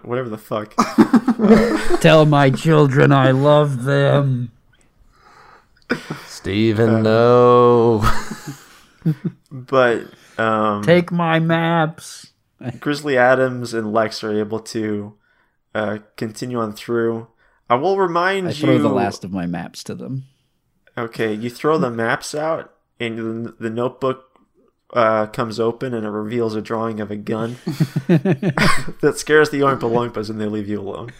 Speaker 1: whatever the fuck. (laughs)
Speaker 4: Tell my children I love them.
Speaker 2: Stephen, no. (laughs)
Speaker 1: But um,
Speaker 4: Take my maps.
Speaker 1: Grizzly Adams and Lex are able to uh, continue on through. I will remind
Speaker 4: I
Speaker 1: you.
Speaker 4: throw the last of my maps to them.
Speaker 1: Okay, you throw the maps out, and the notebook uh, comes open, and it reveals a drawing of a gun (laughs) (laughs) that scares the Oompa Loompas, and they leave you alone.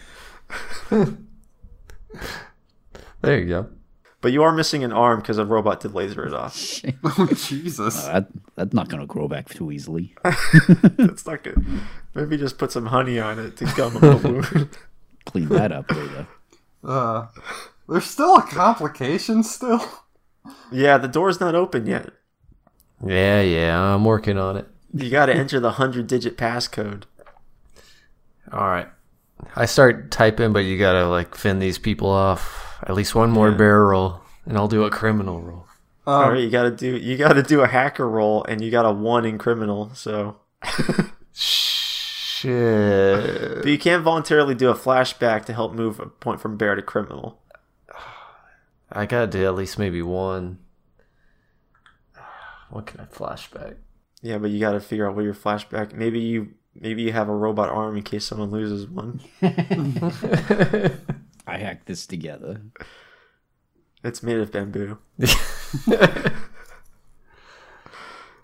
Speaker 1: (laughs)
Speaker 2: There you go.
Speaker 1: But you are missing an arm because a robot did laser it off.
Speaker 3: Oh, Jesus.
Speaker 4: That, that's not going to grow back too easily.
Speaker 1: That's not good. Maybe just put some honey on it to gum a balloon.
Speaker 4: Clean that up later.
Speaker 3: Uh, there's still a complication still.
Speaker 1: yeah, the door's not open yet.
Speaker 2: Yeah, yeah, I'm working on it.
Speaker 1: You got to enter the hundred-digit passcode.
Speaker 2: All right. I start typing, but you gotta like fend these people off. At least one more bear roll, and I'll do a criminal roll.
Speaker 1: All
Speaker 3: Um,
Speaker 1: right, you got to do you got to do a hacker roll, and you got a one in criminal. So,
Speaker 2: Shit.
Speaker 1: but you can't voluntarily do a flashback to help move a point from bear to criminal.
Speaker 2: I gotta do at least maybe one. What can I flashback?
Speaker 1: Yeah, but you got to figure out what your flashback. Maybe you maybe you have a robot arm in case someone loses one. (laughs) (laughs)
Speaker 4: I hacked this together.
Speaker 1: It's made of bamboo. (laughs)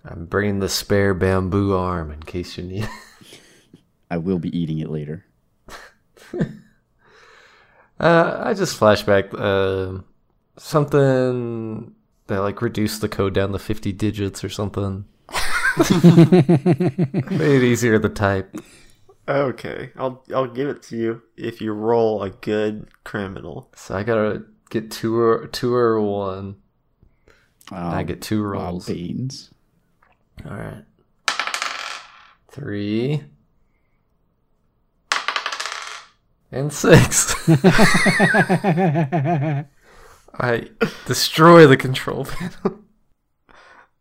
Speaker 2: I'm bringing the spare bamboo arm in case you need.
Speaker 4: I will be eating it later.
Speaker 2: Uh, I just flashback uh, something that like reduced the code down to 50 digits or something. (laughs) Made it easier to type.
Speaker 1: Okay, I'll I'll give it to you if you roll a good criminal.
Speaker 2: So I gotta get two or two or one.
Speaker 4: Um,
Speaker 2: I get two rolls.
Speaker 4: beans.
Speaker 2: All right. Three. And six. (laughs) (laughs) I destroy the control panel. (laughs)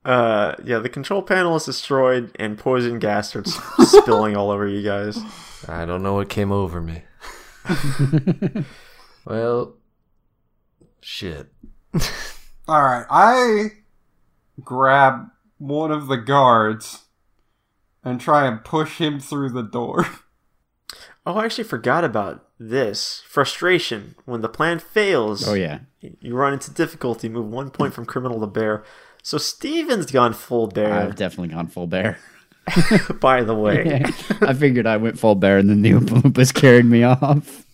Speaker 1: Uh, yeah, the control panel is destroyed, and poison gas starts spilling all over you guys. (laughs)
Speaker 2: I don't know what came over me. (laughs) well, shit.
Speaker 3: All right, I grab one of the guards and try and push him through the door.
Speaker 1: Oh, I actually forgot about this frustration when the plan fails.
Speaker 4: Oh yeah.
Speaker 1: you run into difficulty. Move one point from criminal to bear. So Stephen's gone full bear.
Speaker 4: I've definitely gone full bear. (laughs)
Speaker 1: by the way, (laughs)
Speaker 4: I figured I went full bear and then the Oompa Loompas carried me off.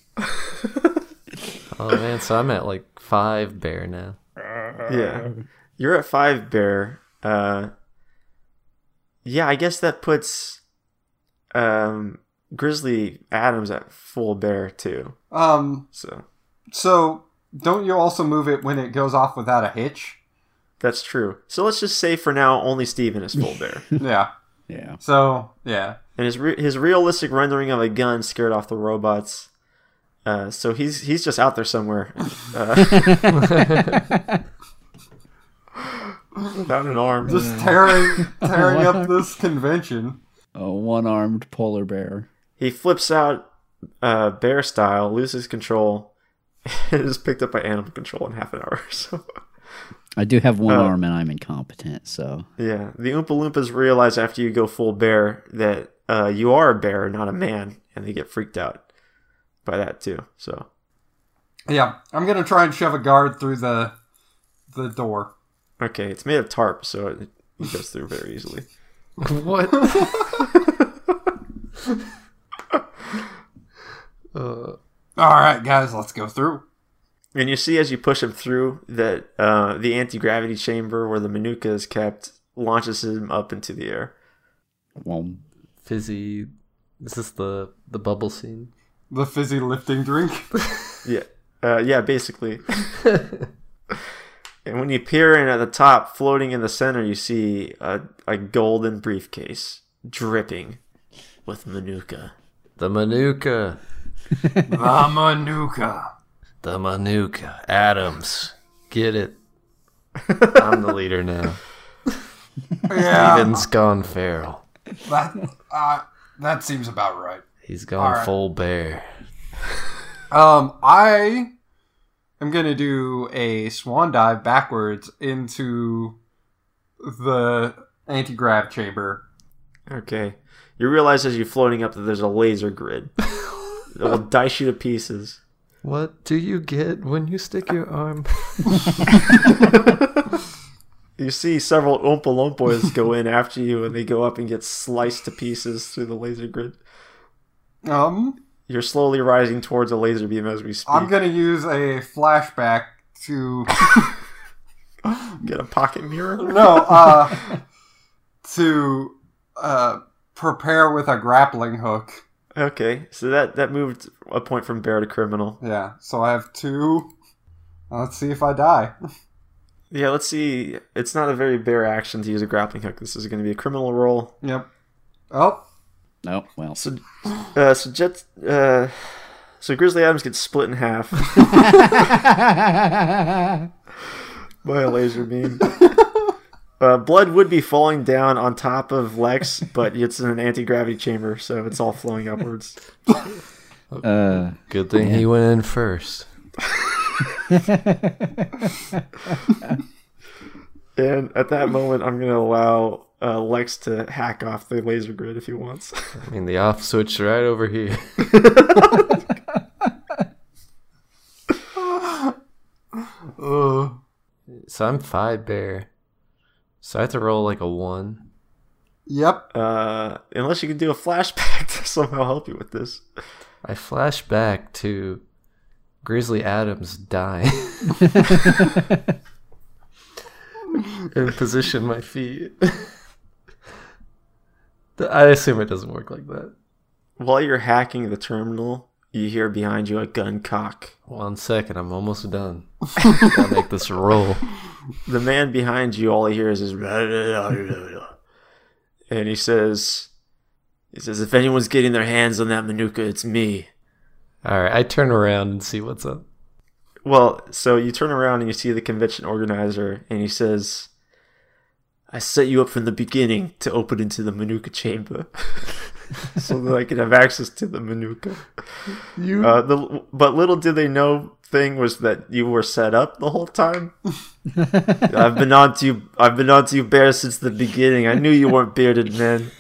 Speaker 2: Oh man, so I'm at like five bear now.
Speaker 1: yeah, you're at five bear. Uh, yeah, I guess that puts um Grizzly Adams at full bear too.
Speaker 3: Um,
Speaker 1: So
Speaker 3: so don't you also move it when it goes off without a hitch?
Speaker 1: that's true. So let's just say for now, only Stephen is full bear. (laughs)
Speaker 3: Yeah.
Speaker 4: Yeah.
Speaker 3: So yeah.
Speaker 1: and his re- his realistic rendering of a gun scared off the robots. Uh, so he's he's just out there somewhere, uh, (laughs) without an arm.
Speaker 3: Just tearing tearing up (laughs) this convention.
Speaker 4: A one-armed polar bear.
Speaker 1: He flips out, uh, bear style, loses control, and (laughs) is picked up by animal control in half an hour. So
Speaker 4: I do have one
Speaker 1: Oh.
Speaker 4: arm and I'm incompetent, so
Speaker 1: yeah, the Oompa Loompas realize after you go full bear that uh, you are a bear, not a man, and they get freaked out by that too. So
Speaker 3: Yeah, I'm gonna try and shove a guard through the the door.
Speaker 1: okay, it's made of tarp, so it, it goes through very easily. (laughs)
Speaker 2: What? (laughs) uh,
Speaker 3: All right, guys, let's go through.
Speaker 1: And you see as you push him through that uh, the anti gravity chamber where the Manuka is kept launches him up into the air.
Speaker 4: Well,
Speaker 2: fizzy. Is this the the bubble scene?
Speaker 3: The fizzy lifting drink. (laughs)
Speaker 1: Yeah, uh, yeah, basically. and when you peer in at the top, floating in the center, you see a, a golden briefcase dripping with Manuka.
Speaker 2: The Manuka.
Speaker 3: the Manuka.
Speaker 2: The Manuka. Adams. Get it. I'm the leader now.
Speaker 3: Yeah,
Speaker 2: Stephen's gone feral.
Speaker 3: that, uh, that seems about right.
Speaker 2: He's gone
Speaker 3: Alright.
Speaker 2: full bear.
Speaker 3: Um, I am gonna do a swan dive backwards into the anti grav chamber.
Speaker 1: Okay. You realize as you're floating up that there's a laser grid that will (laughs) dice you to pieces.
Speaker 2: What do you get when you stick your arm? (laughs)
Speaker 1: You see several Oompa Loompas go in after you, and they go up and get sliced to pieces through the laser grid.
Speaker 3: Um,
Speaker 1: You're slowly rising towards a laser beam as we speak.
Speaker 3: I'm gonna use a flashback to (laughs)
Speaker 1: get a pocket mirror.
Speaker 3: no, uh, to uh prepare with a grappling hook.
Speaker 1: Okay, so that that moved a point from bear to criminal.
Speaker 3: Yeah, so I have two. Let's see if I die. (laughs)
Speaker 1: Yeah, let's see. It's not a very bear action to use a grappling hook. This is going to be a criminal roll.
Speaker 3: Yep. Oh,
Speaker 4: no, well.
Speaker 1: So, uh, so Jet, uh, so Grizzly Adams gets split in half (laughs) (laughs) by a laser beam. Uh, blood would be falling down on top of Lex, (laughs) but it's in an anti gravity chamber, so it's all flowing upwards.
Speaker 4: uh,
Speaker 2: Good thing he went in first. (laughs)
Speaker 1: And at that moment, I'm going to allow uh, Lex to hack off the laser grid if he wants.
Speaker 2: I mean, the off switch right over here. (laughs)
Speaker 3: uh,
Speaker 2: So I'm five bear. So I have to roll like a one.
Speaker 3: yep.
Speaker 1: Uh, unless you can do a flashback (laughs) to somehow help you with this.
Speaker 2: I flash back to Grizzly Adams dying. (laughs) and position my feet. (laughs) I assume it doesn't work like that.
Speaker 1: While you're hacking the terminal, you hear behind you a gun cock.
Speaker 2: One second, I'm almost done. Gotta make this roll.
Speaker 1: The man behind you, all he hears is, and he says, he says, if anyone's getting their hands on that Manuka, it's me.
Speaker 2: Alright, I turn around and see what's up.
Speaker 1: Well, so you turn around and you see the convention organizer, and he says, I set you up from the beginning to open into the Manuka chamber. (laughs) so that I can have access to the Manuka.
Speaker 2: You
Speaker 1: Uh, the, but little did they know thing was that you were set up the whole time. (laughs) I've been on to you. I've been on to you, Bear, since the beginning. I knew you weren't bearded man.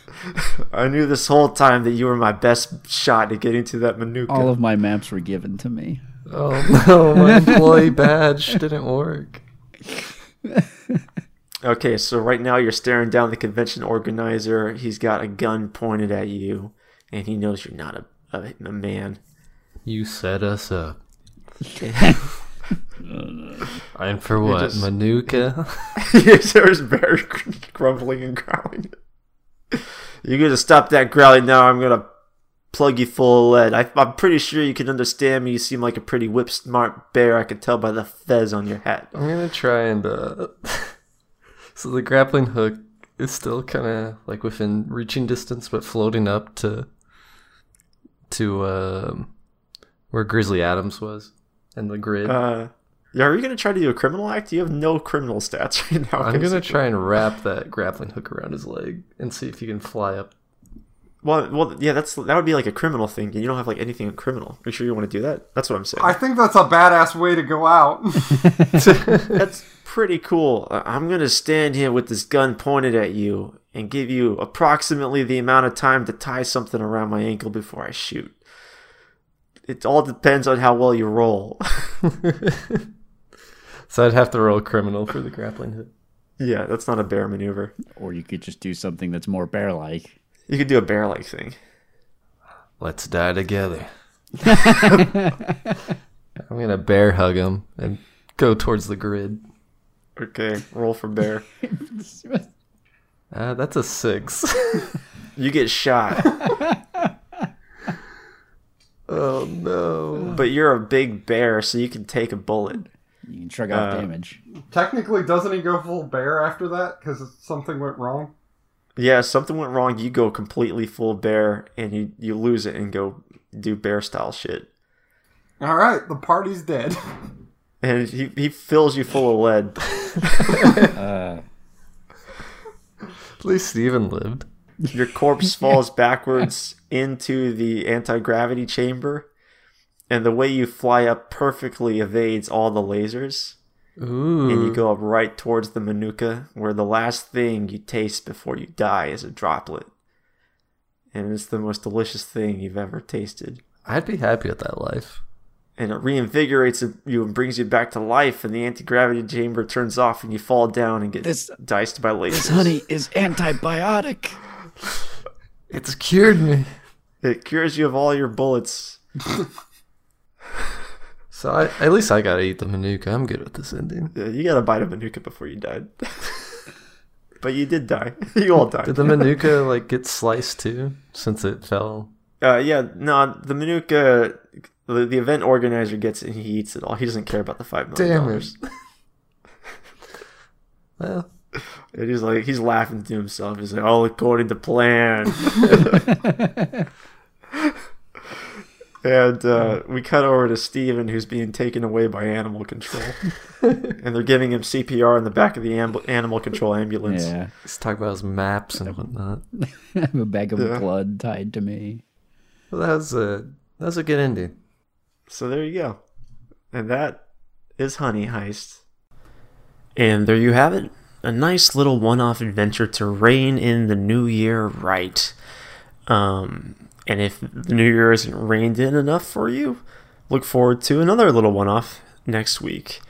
Speaker 1: I knew this whole time that you were my best shot at getting to that Manuka.
Speaker 4: all of my maps were given to me.
Speaker 2: Oh no, my employee badge didn't work. (laughs)
Speaker 1: Okay, so right now you're staring down the convention organizer. He's got a gun pointed at you, and he knows you're not a, a, a man.
Speaker 2: You set us up. (laughs) And for what?
Speaker 1: just-
Speaker 2: Manuka? (laughs)
Speaker 1: There's Bear grumbling and growling. You're gonna stop that growling now. I'm gonna plug you full of lead. I, I'm pretty sure you can understand me. You seem like a pretty whip smart bear. I can tell by the fez on your hat.
Speaker 2: I'm gonna try and uh (laughs) so the grappling hook is still kinda like within reaching distance but floating up to to um where Grizzly Adams was and the grid.
Speaker 1: Uh, yeah, are you gonna try to do a criminal act? You have no criminal stats (laughs) right now.
Speaker 2: I'm gonna try and wrap that grappling hook around his leg and see if he can fly up.
Speaker 1: Well, well, yeah, that's that would be like a criminal thing. and You don't have like anything criminal. Are you sure you want to do that? That's what I'm saying.
Speaker 3: I think that's a badass way to go out. (laughs) (laughs)
Speaker 1: That's pretty cool. Uh, I'm gonna stand here with this gun pointed at you and give you approximately the amount of time to tie something around my ankle before I shoot. It all depends on how well you roll. (laughs)
Speaker 2: So I'd have to roll criminal for the grappling hook.
Speaker 1: Yeah, that's not a bear maneuver.
Speaker 4: Or you could just do something that's more bear like.
Speaker 1: You could do a bear-like thing.
Speaker 2: Let's die together. (laughs) I'm gonna bear hug him and go towards the grid.
Speaker 1: Okay, roll for bear. (laughs)
Speaker 2: Uh, that's a six.
Speaker 1: You get shot,
Speaker 2: oh no.
Speaker 1: but you're a big bear, so you can take a bullet.
Speaker 4: You can shrug off
Speaker 1: Uh,
Speaker 4: damage.
Speaker 3: Technically, doesn't he go full bear after that because something went wrong?
Speaker 1: Yeah, something went wrong. You go completely full bear, and you you lose it and go do bear style shit.
Speaker 3: All right, the party's dead. (laughs)
Speaker 1: And he he fills you full of lead. (laughs)
Speaker 4: Uh,
Speaker 2: At least Stephen lived.
Speaker 1: Your corpse (laughs) falls backwards into the anti gravity chamber, and the way you fly up perfectly evades all the lasers.
Speaker 2: Ooh.
Speaker 1: and you go up right towards the manuka, where the last thing you taste before you die is a droplet. And it's the most delicious thing you've ever tasted.
Speaker 2: I'd be happy with that life.
Speaker 1: And it reinvigorates you and brings you back to life, and the anti gravity chamber turns off, and you fall down and get
Speaker 4: This-
Speaker 1: diced by lasers.
Speaker 4: this honey is antibiotic.
Speaker 2: It's cured me.
Speaker 1: It cures you of all your bullets. (laughs)
Speaker 2: So I, at least I gotta eat the manuka. I'm good with this ending.
Speaker 1: Yeah, you gotta bite of manuka before you died. (laughs) but you did die. (laughs) you all died.
Speaker 2: Did the manuka like get sliced too? Since it fell.
Speaker 1: Uh, yeah, no, the Manuka, the, the event organizer gets it and he eats it all. He doesn't care about the five million
Speaker 2: Damn it. Well,
Speaker 1: And he's like, he's laughing to himself. He's like, all according to plan. (laughs) (laughs) and uh, we cut over to Stephen, who's being taken away by animal control. (laughs) and they're giving him CPR in the back of the amb- animal control ambulance.
Speaker 4: Yeah.
Speaker 2: let's talk about his maps and whatnot.
Speaker 4: I have a bag of
Speaker 1: Yeah.
Speaker 4: blood tied to me.
Speaker 2: Well, that was a that was a good ending.
Speaker 1: So there you go. And that is Honey Heist. And there you have it. A nice little one off adventure to rein in the new year right. Um, and if the new year isn't reined in enough for you, look forward to another little one off next week.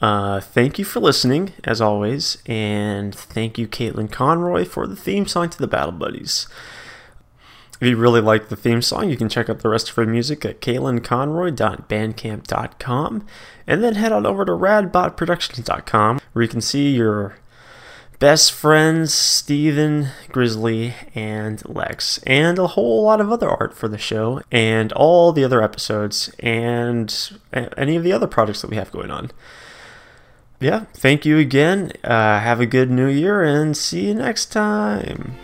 Speaker 1: Uh, thank you for listening, as always. And thank you, Caitlin Conroy, for the theme song to the Battle Buddies. If you really like the theme song, you can check out the rest of her music at caitlinconroy.bandcamp.com and then head on over to radbotproductions.com where you can see your best friends, Stephen, Grizzly, and Lex, and a whole lot of other art for the show and all the other episodes and any of the other projects that we have going on. Yeah, thank you again. Uh, have a good new year and see you next time.